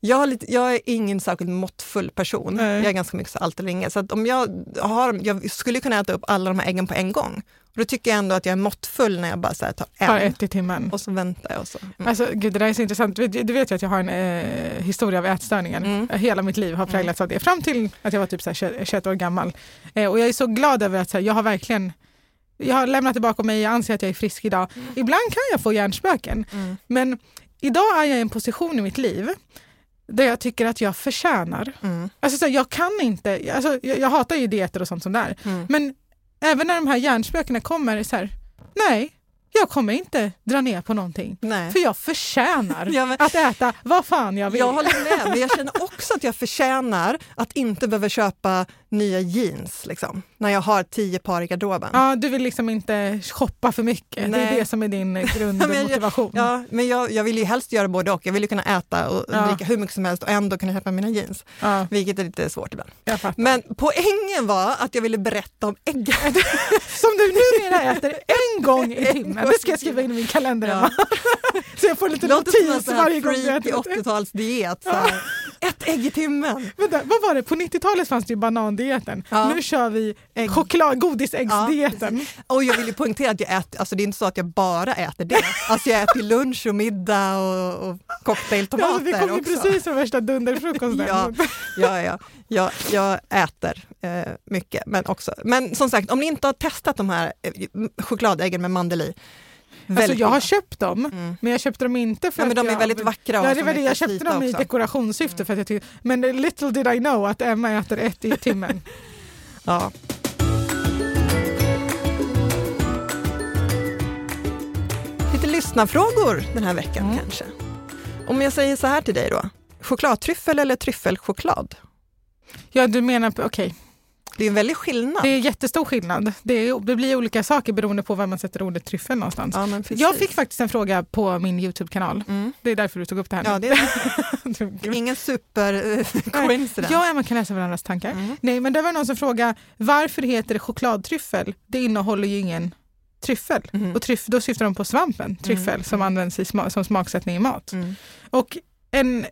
jag, lite, jag är ingen särskilt måttfull person. Nej. Jag är ganska mycket så allt eller inget. Så om jag, har, jag skulle kunna äta upp alla de här äggen på en gång. Och då tycker jag ändå att jag är måttfull när jag bara så här, tar en. Bara ett i timmen? Och så väntar jag. Och så. Mm. Alltså, gud, det där är så intressant. Du, vet ju att jag har en eh, historia av ätstörningar. Mm. Hela mitt liv har präglats av det. Fram till att jag var typ så här 21 21 år gammal. Eh, och jag är så glad över att här, jag har verkligen jag har lämnat det bakom mig, jag anser att jag är frisk idag. Ibland kan jag få hjärnspöken. Mm. Men idag är jag i en position i mitt liv där jag tycker att jag förtjänar. Mm. Alltså, så jag kan inte, alltså, jag, jag hatar ju dieter och sånt som där. Mm. Men även när de här hjärnspökena kommer, är det så här, nej, jag kommer inte dra ner på någonting. Nej. För jag förtjänar Ja, men- att äta vad fan jag vill. Jag håller med, men jag känner också att jag förtjänar att inte behöva köpa nya jeans liksom, när jag har tio par i garderoben. Ja, du vill liksom inte shoppa för mycket. Det är Nej. det som är din grundmotivation. Ja, men jag, jag vill ju helst göra både och. Jag vill ju kunna äta och Ja. dricka hur mycket som helst och ändå kunna köpa mina jeans, Ja, vilket är lite svårt ibland. Men poängen var att jag ville berätta om äggen. Som du numera äter en gång i timmen. Det ska jag skriva in i min kalender. Ja. Så jag får lite notis varje gång jag äter. 80-talsdiet. så här. Ett ägg i timmen. Vänta, vad var det? På 90-talet fanns det ju banandieten. Ja. Nu kör vi Ägg. choklad, godisäggsdieten. Och jag vill ju poängtera att jag äter, alltså det är inte så att jag bara äter det. Alltså jag äter lunch och middag och, och cocktailtomater alltså, vi kom ju också. precis från värsta dunderfrukosten. Ja, ja, ja. Jag, jag äter eh, mycket, men också. Men som sagt, om ni inte har testat de här eh, chokladäggen med mandel i. Alltså, jag har köpt dem, Mm. men jag köpte dem inte för Ja, men att de är jag... väldigt vackra. Ja, det var det. Jag köpte dem i också. dekorationssyfte. För att jag tyckte, men little did I know att Emma äter ett i timmen. Ja. Lite lyssnarfrågor den här veckan Mm. kanske. Om jag säger så här till dig då. Chokladtryffel eller tryffelchoklad? Ja, du menar, okej. Det är en väldig skillnad. Det är jättestor skillnad. Det, är, det blir olika saker beroende på var man sätter ordet tryffel någonstans. Ja. Jag fick faktiskt en fråga på min Youtube-kanal. Mm. Det är därför du tog upp det här. Ja, det är ingen super eh, coincidence. Och Emma kan läsa varandras tankar. Mm. Nej, men det var någon som frågade varför heter det chokladtryffel? Det innehåller ju ingen tryffel. Mhm. Och tryff, då syftar de på svampen tryffel som används i sma, som smaksättning i mat. Mm. Och en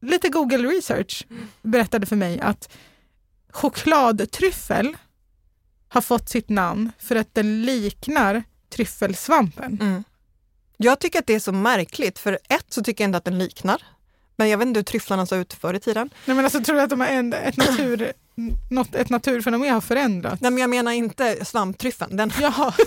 lite Google research berättade för mig att chokladtryffel har fått sitt namn för att den liknar tryffelsvampen. Mm. Jag tycker att det är så märkligt, för ett så tycker jag inte att den liknar. Men jag vet inte hur tryfflarna såg ut förr i tiden. Nej, men alltså, tror du att de har en, ett, natur, något, ett naturfenomen har förändrats? Nej, men jag menar inte svamptryffeln. Den, Jaha.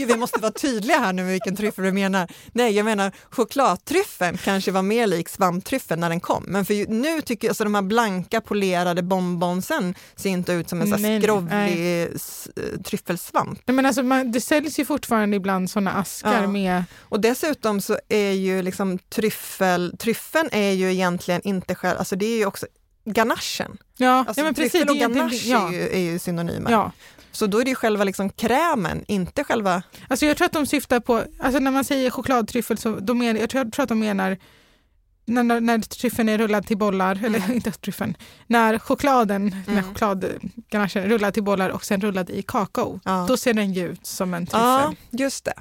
Gud, vi måste vara tydliga här nu med vilken tryffel du menar. Nej, jag menar chokladtryffeln kanske var mer lik svamptryffeln när den kom. Men för nu tycker jag, alltså de här blanka polerade bonbonsen ser inte ut som en här skrovlig tryffelsvamp. Nej, men alltså, man, det säljs ju fortfarande ibland sådana askar Ja. med... Och dessutom så är ju liksom tryffel, tryffeln är ju egentligen inte själv, alltså det är ju också ganachen. Ja, Alltså, ja men precis. tryffel och ganache ja, är, ju, är ju synonymer. ja. Så då är det ju själva liksom krämen, inte själva... Alltså jag tror att de syftar på, alltså när man säger chokladtryffel så de menar, jag tror, jag tror att de menar när, när, när tryffeln är rullad till bollar, Mm. eller inte tryffeln, när chokladen, när Mm. chokladganachen är rullad till bollar och sen rullad i kakao, Ja, då ser den ju ut som en tryffel. ja just det.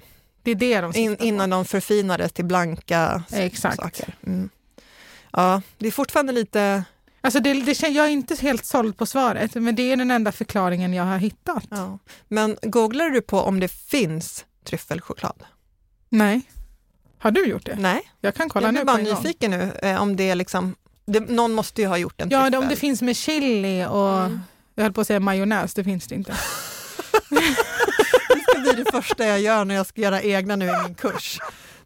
Det är det de In, innan de förfinades till blanka Exakt. saker. Mm. Ja, det är fortfarande lite... Alltså det, det, jag är inte helt såld på svaret, men det är den enda förklaringen jag har hittat. Ja. Men googlar du på om det finns tryffelchoklad? Nej. Har du gjort det? Nej, Jag kan kolla jag nu blir på bara en gång. nyfiken nu eh, om det är liksom... Det, någon måste ju ha gjort en Ja, tryffel. det, om det finns med chili och Mm. jag höll på att säga majonnäs, det finns det inte. Det ska bli det första jag gör när jag ska göra egna nu i min kurs.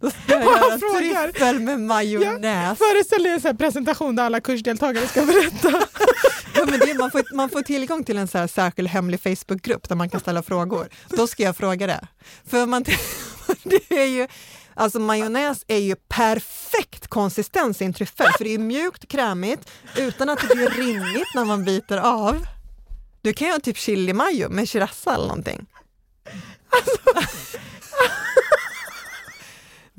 Då ska jag göra frågar. tryffel med majonnäs. Föreställ dig en presentation där alla kursdeltagare ska berätta. Ja, men det, man, får, man får tillgång till en så här särskild hemlig Facebookgrupp där man kan ställa frågor. Då ska jag fråga det. För man, det är ju, alltså majonnäs är ju perfekt konsistens i en tryffel, för det är mjukt, krämigt, utan att det blir rinnigt när man biter av. Du kan göra typ chili mayo med sriracha eller någonting.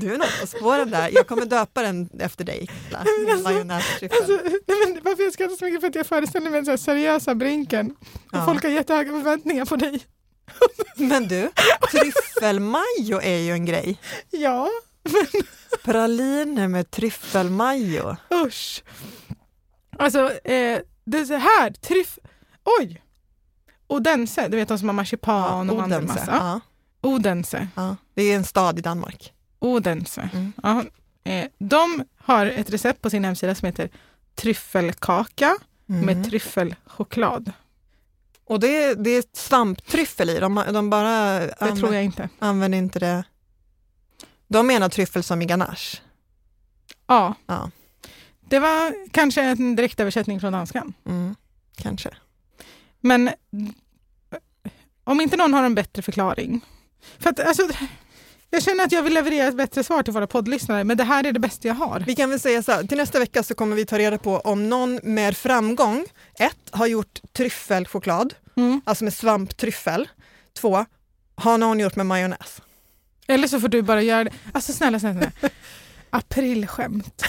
Du något på spåren där. Jag kommer döpa den efter dig. Majonnästryffel. Alltså, nej men varför jag skrattar så mycket för att jag föreställer mig den seriösa Brinken Ja. folk har jättehöga förväntningar på dig. Men du, tryffelmajo är ju en grej. Ja, Praliner med tryffelmajo. usch. Alltså, eh, det är så här, tryff... Oj! Odense, du vet de som har marsipan och mandelmassa. Ja, Odense. ja. Det är en stad i Danmark. Odense. Mm. Ja, eh, de har ett recept på sin hemsida som heter tryffelkaka Mm. med tryffelchoklad. Och det är, det är svamptryffel i, de, de bara Det använder, tror jag inte. använder inte det. De menar tryffel som i ganache. Ja. Ja. Det var kanske en direktöversättning från danskan. Mm. Kanske. Men om inte någon har en bättre förklaring. För att, alltså, jag känner att jag vill leverera ett bättre svar till våra poddlyssnare, men det här är det bästa jag har. Vi kan väl säga så här, till nästa vecka så kommer vi ta reda på om någon med framgång, ett, har gjort tryffelchoklad, Mm. alltså med svamptryffel. Två, har någon gjort med majonnäs? Eller så får du bara göra det. Alltså snälla, snälla. snälla. Aprilskämt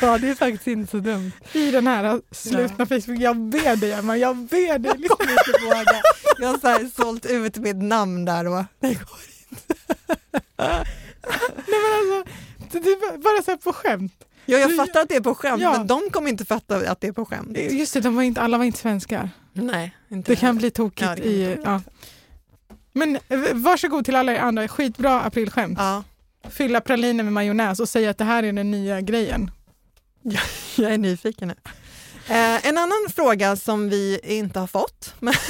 Ja, det är faktiskt inte så dumt. i den här slutna Facebook. Jag ber dig Emma, jag ber dig. Jag kommer inte våga. Jag har så här sålt ut mitt namn där och det går Nej, men alltså, det är bara så här på skämt. Ja, jag fattar att det är på skämt, Ja. men de kommer inte fatta att det är på skämt. Just det, de var inte, alla var inte svenskar. Nej, inte Det kan bli tokigt. Ja, i, ja. Men eh, varsågod till alla er andra, skitbra aprilskämt. Ja, Fylla praliner med majonnäs och säga att det här är den nya grejen. jag är nyfiken nu. Eh, en annan fråga som vi inte har fått. Men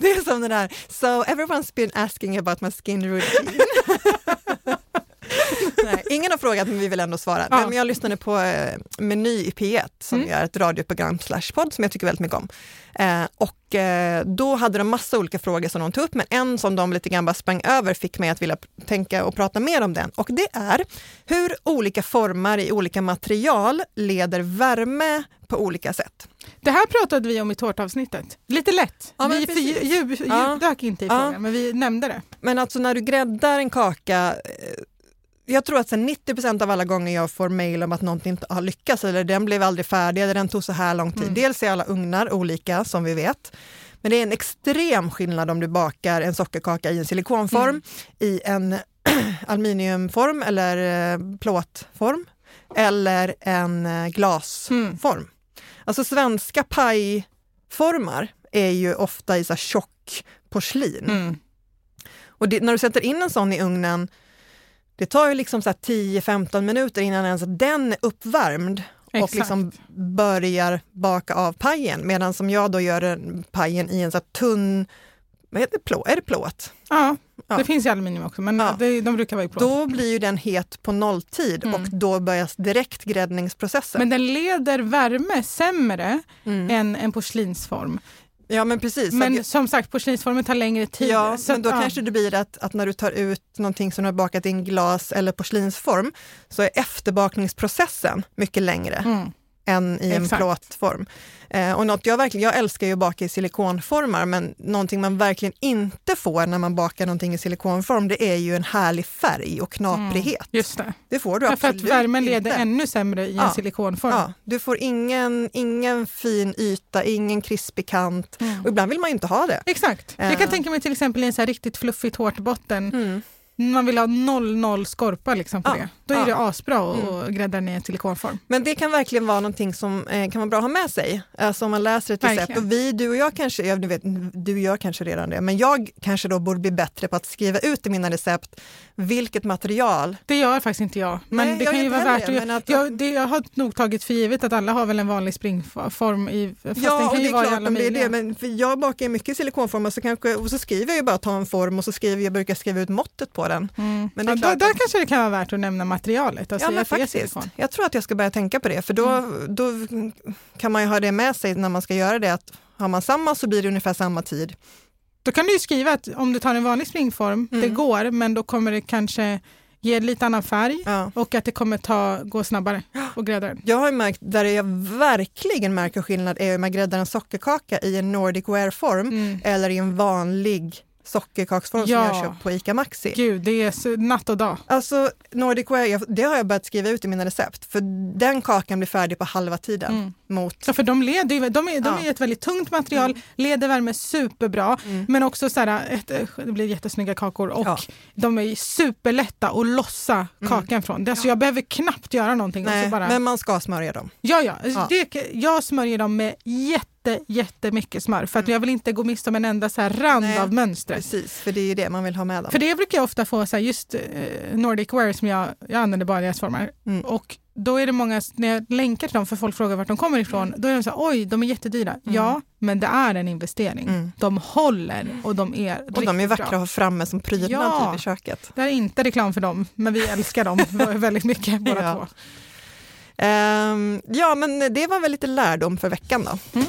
det är som den här. so everyone's been asking about my skin routine. Nej, ingen har frågat men vi vill ändå svara. Ja. Men jag lyssnade på eh, Meny i P1 som Mm. gör ett radioprogram slash podd som jag tycker väldigt mycket om. Eh, och eh, då hade de massa olika frågor som de tog upp men en som de lite grann bara sprang över fick mig att vilja tänka och prata mer om den och det är hur olika former i olika material leder värme på olika sätt. Det här pratade vi om i tårtavsnittet. Lite lätt. Ja, vi precis. för, djup, djup, Ja. inte i Ja. frågan, men vi nämnde det. Men alltså när du gräddar en kaka, eh, jag tror att så 90% av alla gånger jag får mejl om att någonting inte har lyckats eller den blev aldrig färdig eller den tog så här lång tid. Mm. Dels är alla ugnar olika som vi vet. Men det är en extrem skillnad om du bakar en sockerkaka i en silikonform, Mm. i en aluminiumform eller eh, plåtform eller en eh, glasform. Mm. Alltså svenska pajformar är ju ofta i så tjock porslin. Mm. Och det, när du sätter in en sån i ugnen, det tar ju liksom så här 10-15 minuter innan ens den är uppvärmd och Exakt. liksom börjar baka av pajen. Medan som jag då gör pajen i en så tunn, vad heter det, plåt? Är det plåt? Ja, Ja. det finns i aluminium också, men Ja. det, de brukar vara i plåt. Då blir ju den het på nolltid Mm. och då börjar direkt gräddningsprocessen. Men den leder värme sämre mm. än en porslinsform. Ja men precis. Men att- som sagt, porslinsformen tar längre tid. Ja, så men då ja. kanske det blir att, att när du tar ut någonting som du har bakat i en glas eller porslinsform så är efterbakningsprocessen mycket längre. Mm. Än i en Exakt. plåtform. Eh, och något jag, verkligen, jag älskar ju att baka i silikonformar, men någonting man verkligen inte får när man bakar någonting i silikonform, det är ju en härlig färg och knaprighet. Just det. Det får du Ja, för att absolut värmen leder inte. ännu sämre i en Ja. silikonform. Ja, du får ingen, ingen fin yta, ingen krispig kant Mm. och ibland vill man ju inte ha det. Exakt. Jag kan Ja. tänka mig till exempel i en så här riktigt fluffig tårtbotten. Mm. Man vill ha noll, noll skorpa liksom på Ja. det. Då är Ja. det asbra att mm. grädda den i en silikonform. Men det kan verkligen vara någonting som eh, kan vara bra att ha med sig. Alltså om man läser ett recept. Och vi, du och jag kanske, ja, du, vet, du gör kanske redan det, men jag kanske då borde bli bättre på att skriva ut i mina recept vilket material. Det gör faktiskt inte jag. Men Nej, det jag kan ju vara värt det, att jag, det, jag har nog tagit för givet att alla har väl en vanlig springform i, fast den ja, kan och ju det är klart alla om det är möjliga. det, men jag bakar mycket silikonformar så kanske, och så skriver jag ju bara ta en form och så skriver jag, brukar skriva ut måttet på den. Mm. Men det är ja, där, kanske det kan vara värt att nämna materialet. Alltså Ja, men det faktiskt. Jag tror att jag ska börja tänka på det, för då, Mm. då kan man ju ha det med sig när man ska göra det, att har man samma så blir det ungefär samma tid. Då kan du ju skriva att om du tar en vanlig springform, det Mm. går, men då kommer det kanske ge lite annan färg Ja. och att det kommer ta, gå snabbare att grädda den. Jag har märkt, där jag verkligen märker skillnad är om jag gräddar en sockerkaka i en Nordic wear-form Mm. eller i en vanlig sockerkaksform som Ja. jag har köpt på ICA Maxi. Gud, det är natt och dag. Alltså Nordic jag- det har jag börjat skriva ut i mina recept, för den kakan blir färdig på halva tiden Mm. Mot Så för de, leder, ju- de, är, de Ja. Mm. är ett väldigt tungt material, leder värme superbra, men också så här, ett, det blir jättesnygga kakor och Ja. de är superlätta att lossa kakan från. Det, alltså, Jag behöver knappt göra någonting. Nej, bara, men man ska smörja dem. ja, ja, Ja. Det, jag smörjer dem med jätte, jättemycket smör för att jag vill inte gå miste om en enda så här rand Nej, av mönstret. Precis, för det är ju det man vill ha med dem. För det brukar jag ofta få, så här, just eh, Nordic Wear som jag, jag använder bara deras former. Mm. Och då är det många, när jag länkar till dem för folk frågar vart de kommer ifrån, då är de så här, oj de är jättedyra. Ja, men det är en investering. Mm. De håller och de är Och de är vackra att ha framme som prydnad Ja. typ i köket. Det är inte reklam för dem, men vi älskar dem väldigt mycket båda Ja. två. Ehm, ja, men det var väl lite lärdom för veckan då. Mm.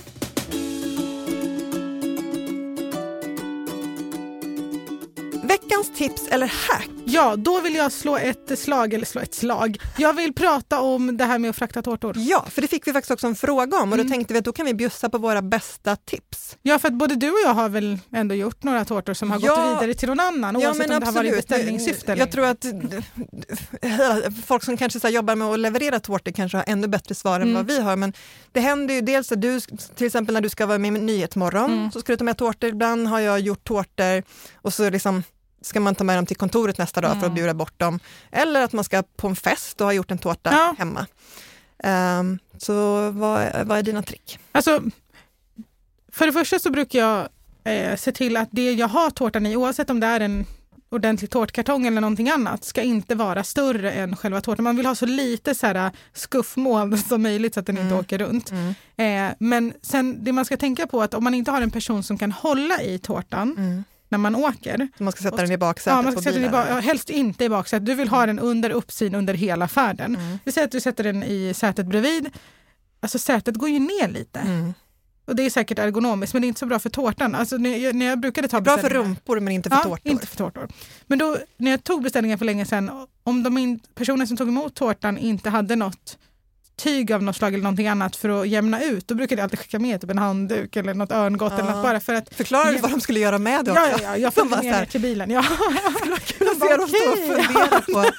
Veckans tips eller hack. Ja, då vill jag slå ett slag, eller slå ett slag. Jag vill prata om det här med att frakta tårtor. Ja, för det fick vi faktiskt också en fråga om och Mm. då tänkte vi att då kan vi bjussa på våra bästa tips. Ja, för att både du och jag har väl ändå gjort några tårtor som har Ja. gått vidare till någon annan, oavsett om det har varit beställningssyfte Jag tror att folk som kanske så jobbar med att leverera tårtor kanske har ännu bättre svar än Mm. vad vi har. Men det händer ju dels att du, till exempel när du ska vara med i Nyhetsmorgon, Mm. så ska du ta med tårtor. Ibland har jag gjort tårtor och så liksom ska man ta med dem till kontoret nästa dag för att Mm. bjuda bort dem. Eller att man ska på en fest och ha gjort en tårta Ja. hemma. Ehm, så vad, vad är dina trick? Alltså, för det första så brukar jag eh, se till att det jag har tårtan i, oavsett om det är en ordentlig tårtkartong eller någonting annat, ska inte vara större än själva tårtan. Man vill ha så lite så här skuffmål som möjligt så att den inte åker runt. Eh, men sen det man ska tänka på att om man inte har en person som kan hålla i tårtan när man åker, Så man ska sätta den i baksätet Ja, man ska sätta den i ba- helst inte i baksätet. Du vill ha den under uppsyn under hela färden. Mm. Vi säger att du sätter den i sätet bredvid. Alltså sätet går ju ner lite. Mm. Och det är säkert ergonomiskt men det är inte så bra för tårtan. Alltså, när, jag, när jag brukade ta Bra för rumpor men inte för ja, tårtor. Inte för tårtor. Men då, när jag tog beställningen för länge sedan, om de in, personen som tog emot tårtan inte hade något tyg av något slag eller någonting annat för att jämna ut, då brukade jag alltid skicka med typ en handduk eller något örngott eller Ja. något bara för att du Ja. vad de skulle göra med det Ja, också? ja, ja, jag De följde med ner till bilen. Ja. Jag ser dem stå och fundera på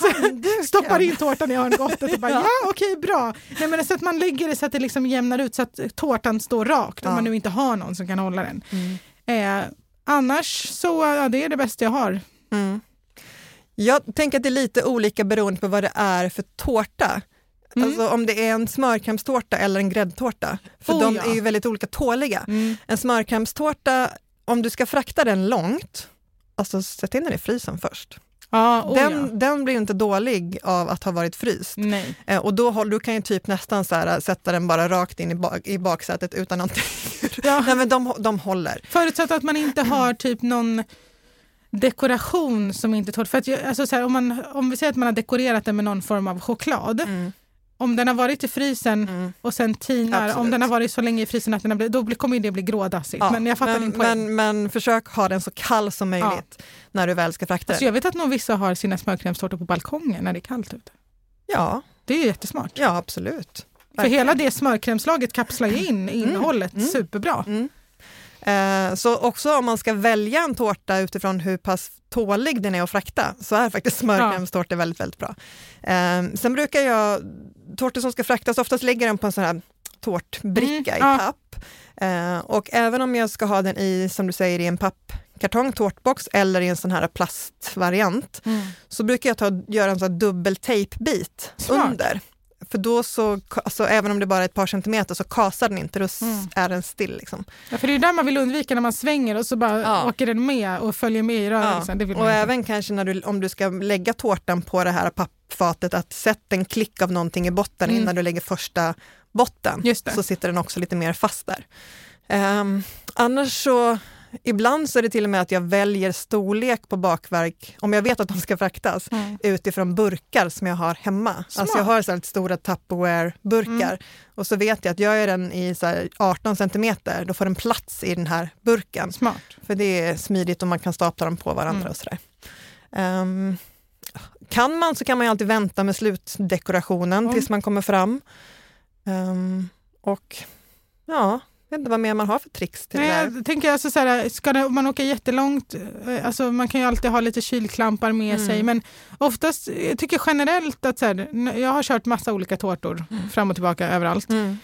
handduken. Stoppar in tårtan i örngottet och bara ja, okej bra. Nej, men så att man lägger det så att det liksom jämnar ut så att tårtan står rakt om Ja. man nu inte har någon som kan hålla den. Mm. Eh, annars så ja, det är det bästa jag har. Mm. Jag tänker att det är lite olika beroende på vad det är för tårta. Mm. Alltså om det är en smörkrämstårta eller en gräddtårta. För Oh, de ja. är ju väldigt olika tåliga. Mm. En smörkrämstårta, om du ska frakta den långt, alltså sätt in den i frysen först. Ja, oh, den, ja. den blir inte dålig av att ha varit fryst. Nej. Eh, och då du kan ju typ nästan så här, sätta den bara rakt in i, bak, i baksätet utan någonting. Ja. Nej men de, de håller. Förutsatt att man inte har typ någon dekoration som inte tål. För att, alltså så här, om, man, om vi säger att man har dekorerat den med någon form av choklad. Mm. Om den har varit i frysen Mm. och sen tinar, om Absolut. den har varit så länge i frysen att den har blivit, då kommer det bli grådassigt. Ja, men jag fattar din poäng. men, men försök ha den så kall som möjligt när du väl ska frakta Alltså den. jag vet att nog vissa har sina smörkrämstårtor på balkongen när det är kallt ute. Ja, Det är ju jättesmart. ja, absolut. För hela det smörkrämslaget kapslar ju in innehållet superbra. Eh, Så också om man ska välja en tårta utifrån hur pass tålig den är att frakta, så är faktiskt smörkrämstårta väldigt, väldigt bra. Eh, Sen brukar jag, tårtor som ska fraktas, oftast lägger den på en sån här tårtbricka Mm, i ja. papp. Eh, Och även om jag ska ha den i, som du säger, i en pappkartong, tårtbox eller i en sån här plastvariant, Mm. så brukar jag ta, göra en sån här dubbeltejpbit Smart. under. För då så, alltså, även om det bara är ett par centimeter så kasar den inte, då Mm. är den still. Liksom. Ja, för det är där man vill undvika när man svänger och så bara Ja. åker den med och följer med i rörelsen. Det vill man Och även kanske när du, om du ska lägga tårtan på det här pappfatet, att sätta en klick av någonting i botten Mm. innan du lägger första botten, det. så sitter den också lite mer fast där. Ehm, annars så, ibland så är det till och med att jag väljer storlek på bakverk, om jag vet att de ska fraktas, Mm. utifrån burkar som jag har hemma. Alltså jag har så här stora Tupperware-burkar Mm. och så vet jag att gör jag den i så här 18 centimeter, då får den plats i den här burken. Smart. För det är smidigt och man kan stapla dem på varandra Mm. och sådär. Ehm, kan man så kan man ju alltid vänta med slutdekorationen tills man kommer fram. Ehm, och ja, vet inte vad mer man har för tricks till Nej, det där. jag tänker alltså så här, ska det, om man åker jättelångt, eh, alltså man kan ju alltid ha lite kylklampar med Mm. sig, men oftast, jag tycker generellt att så här, jag har kört massa olika tårtor fram och tillbaka överallt. Mm.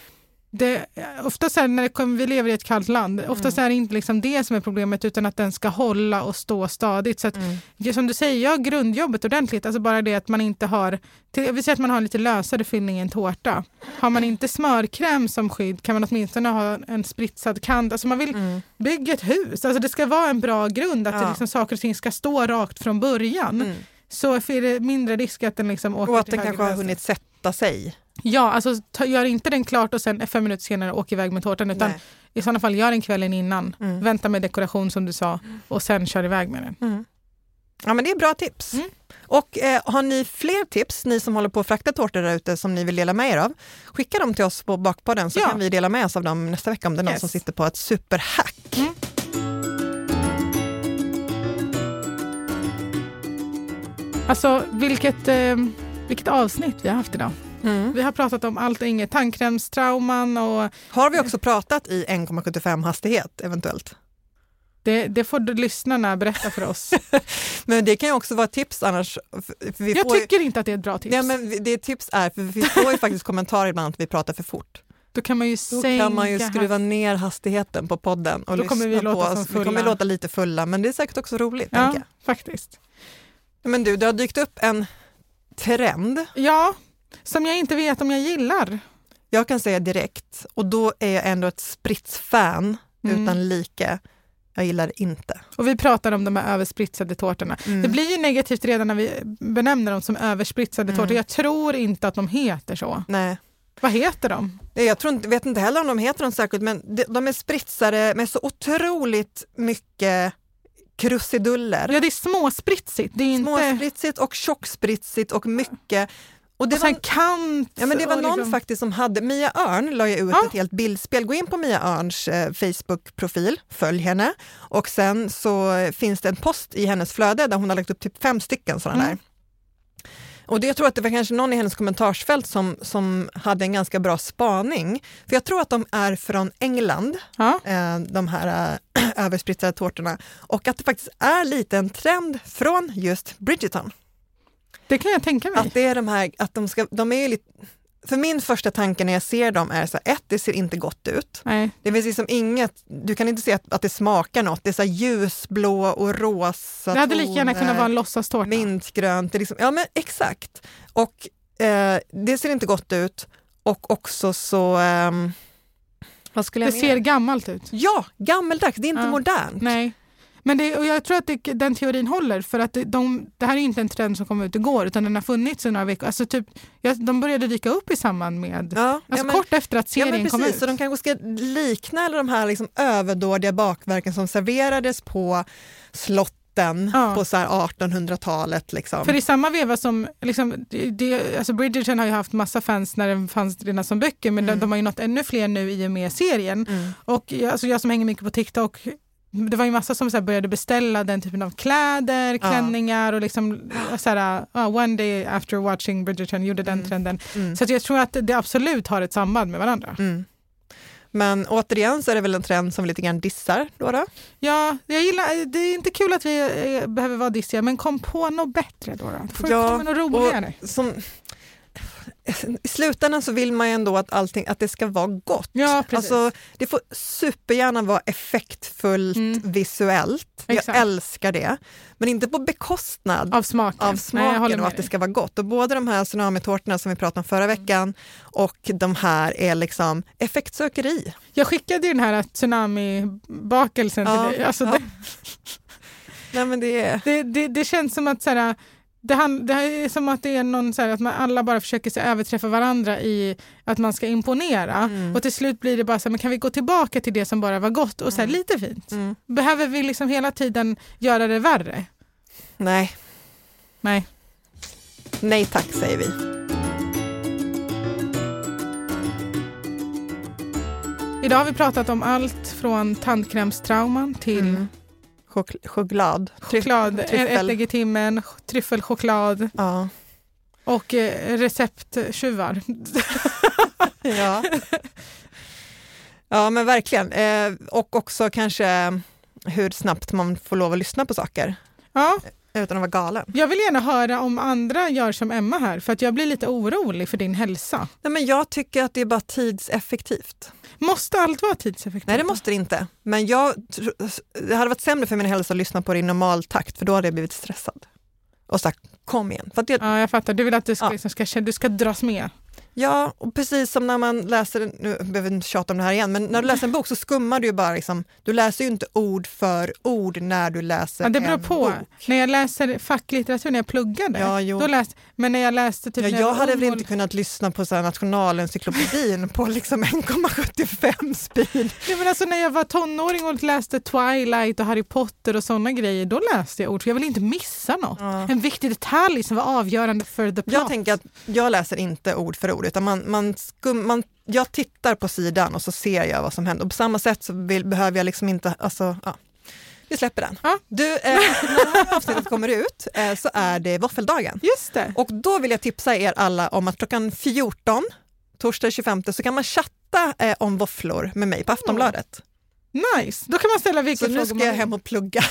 Det, ofta så här, när det kommer, vi lever i ett kallt land, oftast är det inte liksom det som är problemet utan att den ska hålla och stå stadigt. Så att, Mm. som du säger, gör grundjobbet ordentligt. Alltså bara det att man inte har, till, jag vill säga att man har en lite lösare fyllning i en tårta. Har man inte smörkräm som skydd kan man åtminstone ha en spritsad kant. Alltså man vill Mm. bygga ett hus, alltså det ska vara en bra grund, att det Ja. liksom, saker och ting ska stå rakt från början. Mm. Så är det mindre risk att den liksom åker Och att den kanske har hunnit sätta sig. Ja, alltså ta, gör inte den klart och sen fem minuter senare åker iväg med tårtan utan Nej. i sådana fall gör den kvällen innan. Mm. Vänta med dekoration som du sa och sen kör iväg med den. Mm. Ja men det är bra tips. Mm. Och eh, har ni fler tips, ni som håller på att frakta tårtor där ute som ni vill dela med er av, skicka dem till oss på Bakpodden så Ja. kan vi dela med oss av dem nästa vecka om det är någon Yes. som sitter på ett superhack. Mm. Alltså vilket, eh, vilket avsnitt vi har haft idag. Mm. Vi har pratat om allt och inget, tandkrämstrauman och Har vi också pratat i 1,75 hastighet eventuellt? det, det får du lyssnarna berätta för oss. Men det kan ju också vara tips annars. Jag ju- tycker inte att det är ett bra tips. Ja, men det tips är, för vi får ju faktiskt kommentarer ibland att vi pratar för fort. Då kan man ju Då kan man ju skruva ner hastigheten på podden och Då kommer vi lyssna på låta oss. Vi kommer låta lite fulla, men det är säkert också roligt. Ja, faktiskt. Men du, det har dykt upp en trend. Ja, som jag inte vet om jag gillar. Jag kan säga direkt, och då är jag ändå ett spritsfan Mm. utan like. Jag gillar det inte. Och vi pratar om de här överspritsade tårtorna. Mm. Det blir ju negativt redan när vi benämner dem som överspritsade Mm. tårtor. Jag tror inte att de heter så. Nej. Vad heter de? Jag tror inte, vet inte heller om de heter något särskilt, men de, är spritsade med så otroligt mycket krusiduller. Ja, det är småspritsigt. Det är inte... Småspritsigt och tjockspritsigt och mycket. Och det och sen var, kant. ja, men det var någon liksom- faktiskt som hade, Mia Örn la ju ut Ja. ett helt bildspel. Gå in på Mia Örns eh, Facebook-profil, följ henne och sen så finns det en post i hennes flöde där hon har lagt upp typ fem stycken sådana Mm. där. Och det, jag tror att det var kanske någon i hennes kommentarsfält som, som hade en ganska bra spaning. För jag tror att de är från England, Ja. eh, de här eh, överspritsade tårtorna. Och att det faktiskt är lite en trend från just Bridgerton. Det kan jag tänka mig. Att det är de här, att de ska, de är lite, för min första tanke när jag ser dem är så här, ett, det ser inte gott ut. Nej. Det finns liksom inget, du kan inte se att, att det smakar något. Det är så ljusblå och rosa Det hade lika gärna toner, kunnat vara en låtsastårta. Mintgrönt, det liksom, ja men exakt. Och eh, det ser inte gott ut och också så, skulle Det ser gammalt ut. Ja, gammeldags, det är inte Ja. modernt. Nej. Men det, och jag tror att det, den teorin håller för att de, det här är inte en trend som kom ut igår utan den har funnits i några veckor. Alltså typ, ja, de började dyka upp i samband med, Ja, alltså ja, men- kort efter att Ja, serien kom precis, ut. så de kanske ska likna alla de här liksom överdådiga bakverken som serverades på slotten Ja. på så här 1800-talet. Liksom. För i samma veva som, liksom, det, alltså Bridgerton har ju haft massa fans när den fanns redan som böcker men de, de har ju nått ännu fler nu i och med serien. Mm. Och jag, alltså jag som hänger mycket på TikTok det var ju massa som så började beställa den typen av kläder, klänningar och liksom så här, uh, one day after watching Bridgerton gjorde den trenden. Så att jag tror att det absolut har ett samband med varandra. Mm. Men återigen så är det väl en trend som vi lite grann dissar då. då. Ja, jag gillar, det är inte kul att vi eh, behöver vara dissiga, men kom på något bättre då. då. Får Ja, komma något roligare. Och som, I slutändan så vill man ju ändå att, allting, att det ska vara gott. Ja, precis. Alltså, det får supergärna vara effektfullt Mm. visuellt. Exakt. Jag älskar det. Men inte på bekostnad Av smaken. av Nej, smaken håller och att det ska vara gott. Och både de här tsunamitårtorna som vi pratade om förra veckan och de här är liksom effektsökeri. Jag skickade ju den här tsunami-bakelsen Ja, till dig. Alltså ja. det, Nej, men det är... det, det, det känns som att så här, det, han, det är som att det är någon så här, att man alla bara försöker så överträffa varandra i att man ska imponera Mm. och till slut blir det bara så här, men kan vi gå tillbaka till det som bara var gott och så här, lite fint? Mm. Behöver vi liksom hela tiden göra det värre? Nej, Nej. nej tack säger vi. Idag har vi pratat om allt från tandkrämstrauman till Mm. Chok- choklad. choklad, ett tryffel. ägg i timmen, tryffelchoklad Ja. och eh, recepttjuvar. Ja. ja, men verkligen. Eh, och också kanske hur snabbt man får lov att lyssna på saker Ja, utan att vara galen. jag vill gärna höra om andra gör som Emma här för att jag blir lite orolig för din hälsa. Nej, men jag tycker att det är bara tidseffektivt. Måste allt vara tidseffektivt? Nej, det måste det inte. Men jag, det hade varit sämre för min hälsa att lyssna på det i normal takt, för då hade jag blivit stressad. Och sagt, kom igen. Det, Ja, jag fattar. Du vill att du ska, Ja. liksom, ska, du ska dras med. Ja, och precis som när man läser, nu behöver vi inte tjata om det här igen, men när du läser en bok så skummar du ju bara liksom, du läser ju inte ord för ord när du läser Ja, det beror en på. bok. När jag läser facklitteratur, när jag pluggade, Ja, jo. då läste, men när jag läste typ Ja, jag hade väl inte kunnat lyssna på så här nationalencyklopedin på liksom 1,75 speed. Nej, men alltså, när jag var tonåring och läste Twilight och Harry Potter och sådana grejer, då läste jag ord för jag ville inte missa något. Ja. En viktig detalj som var avgörande för the plot. Jag tänker att jag läser inte ord för ord, utan man, man skum, man, jag tittar på sidan och så ser jag vad som händer. Och på samma sätt så vill, behöver jag liksom inte, alltså, ja. Vi släpper den. Ja. Du, eh, när det här avsnittet kommer ut eh, så är det våffeldagen. Just det. Och då vill jag tipsa er alla om att klockan 14, torsdag 25, så kan man chatta eh, om våfflor med mig på Aftonbladet. Nice. Då kan man ställa vilka Så nu ska man jag vill. hem och plugga,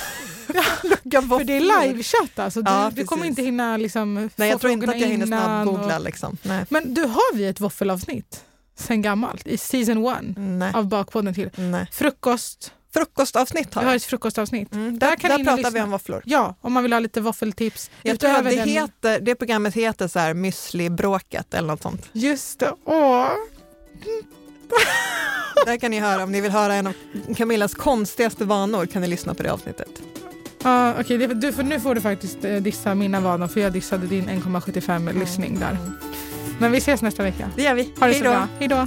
plugga För det är livechatt alltså. Du, Ja, du kommer inte hinna liksom, Nej, jag tror inte att jag hinner snabbgoogla. och- Liksom. Nej. Men du, har vi ett våffelavsnitt sen gammalt i season one Nej. av Bakpodden till? Nej. Frukost. Frukostavsnitt har Vi har jag. ett frukostavsnitt. Mm, Där där kan där pratar vi lyssna. om våfflor. Ja, om man vill ha lite våffeltips. Jag tror det, den- heter, det programmet heter så här müsli-bråket eller något sånt. Just det. Åh. Där kan ni höra, om ni vill höra en av Camillas konstigaste vanor kan ni lyssna på det avsnittet. Ja, okej, det- du, för nu får du faktiskt eh, dissa mina vanor för jag dissade din 1,75 lyssning där. Men vi ses nästa vecka. Det gör vi. Ha det Hej så då. bra. Hej då.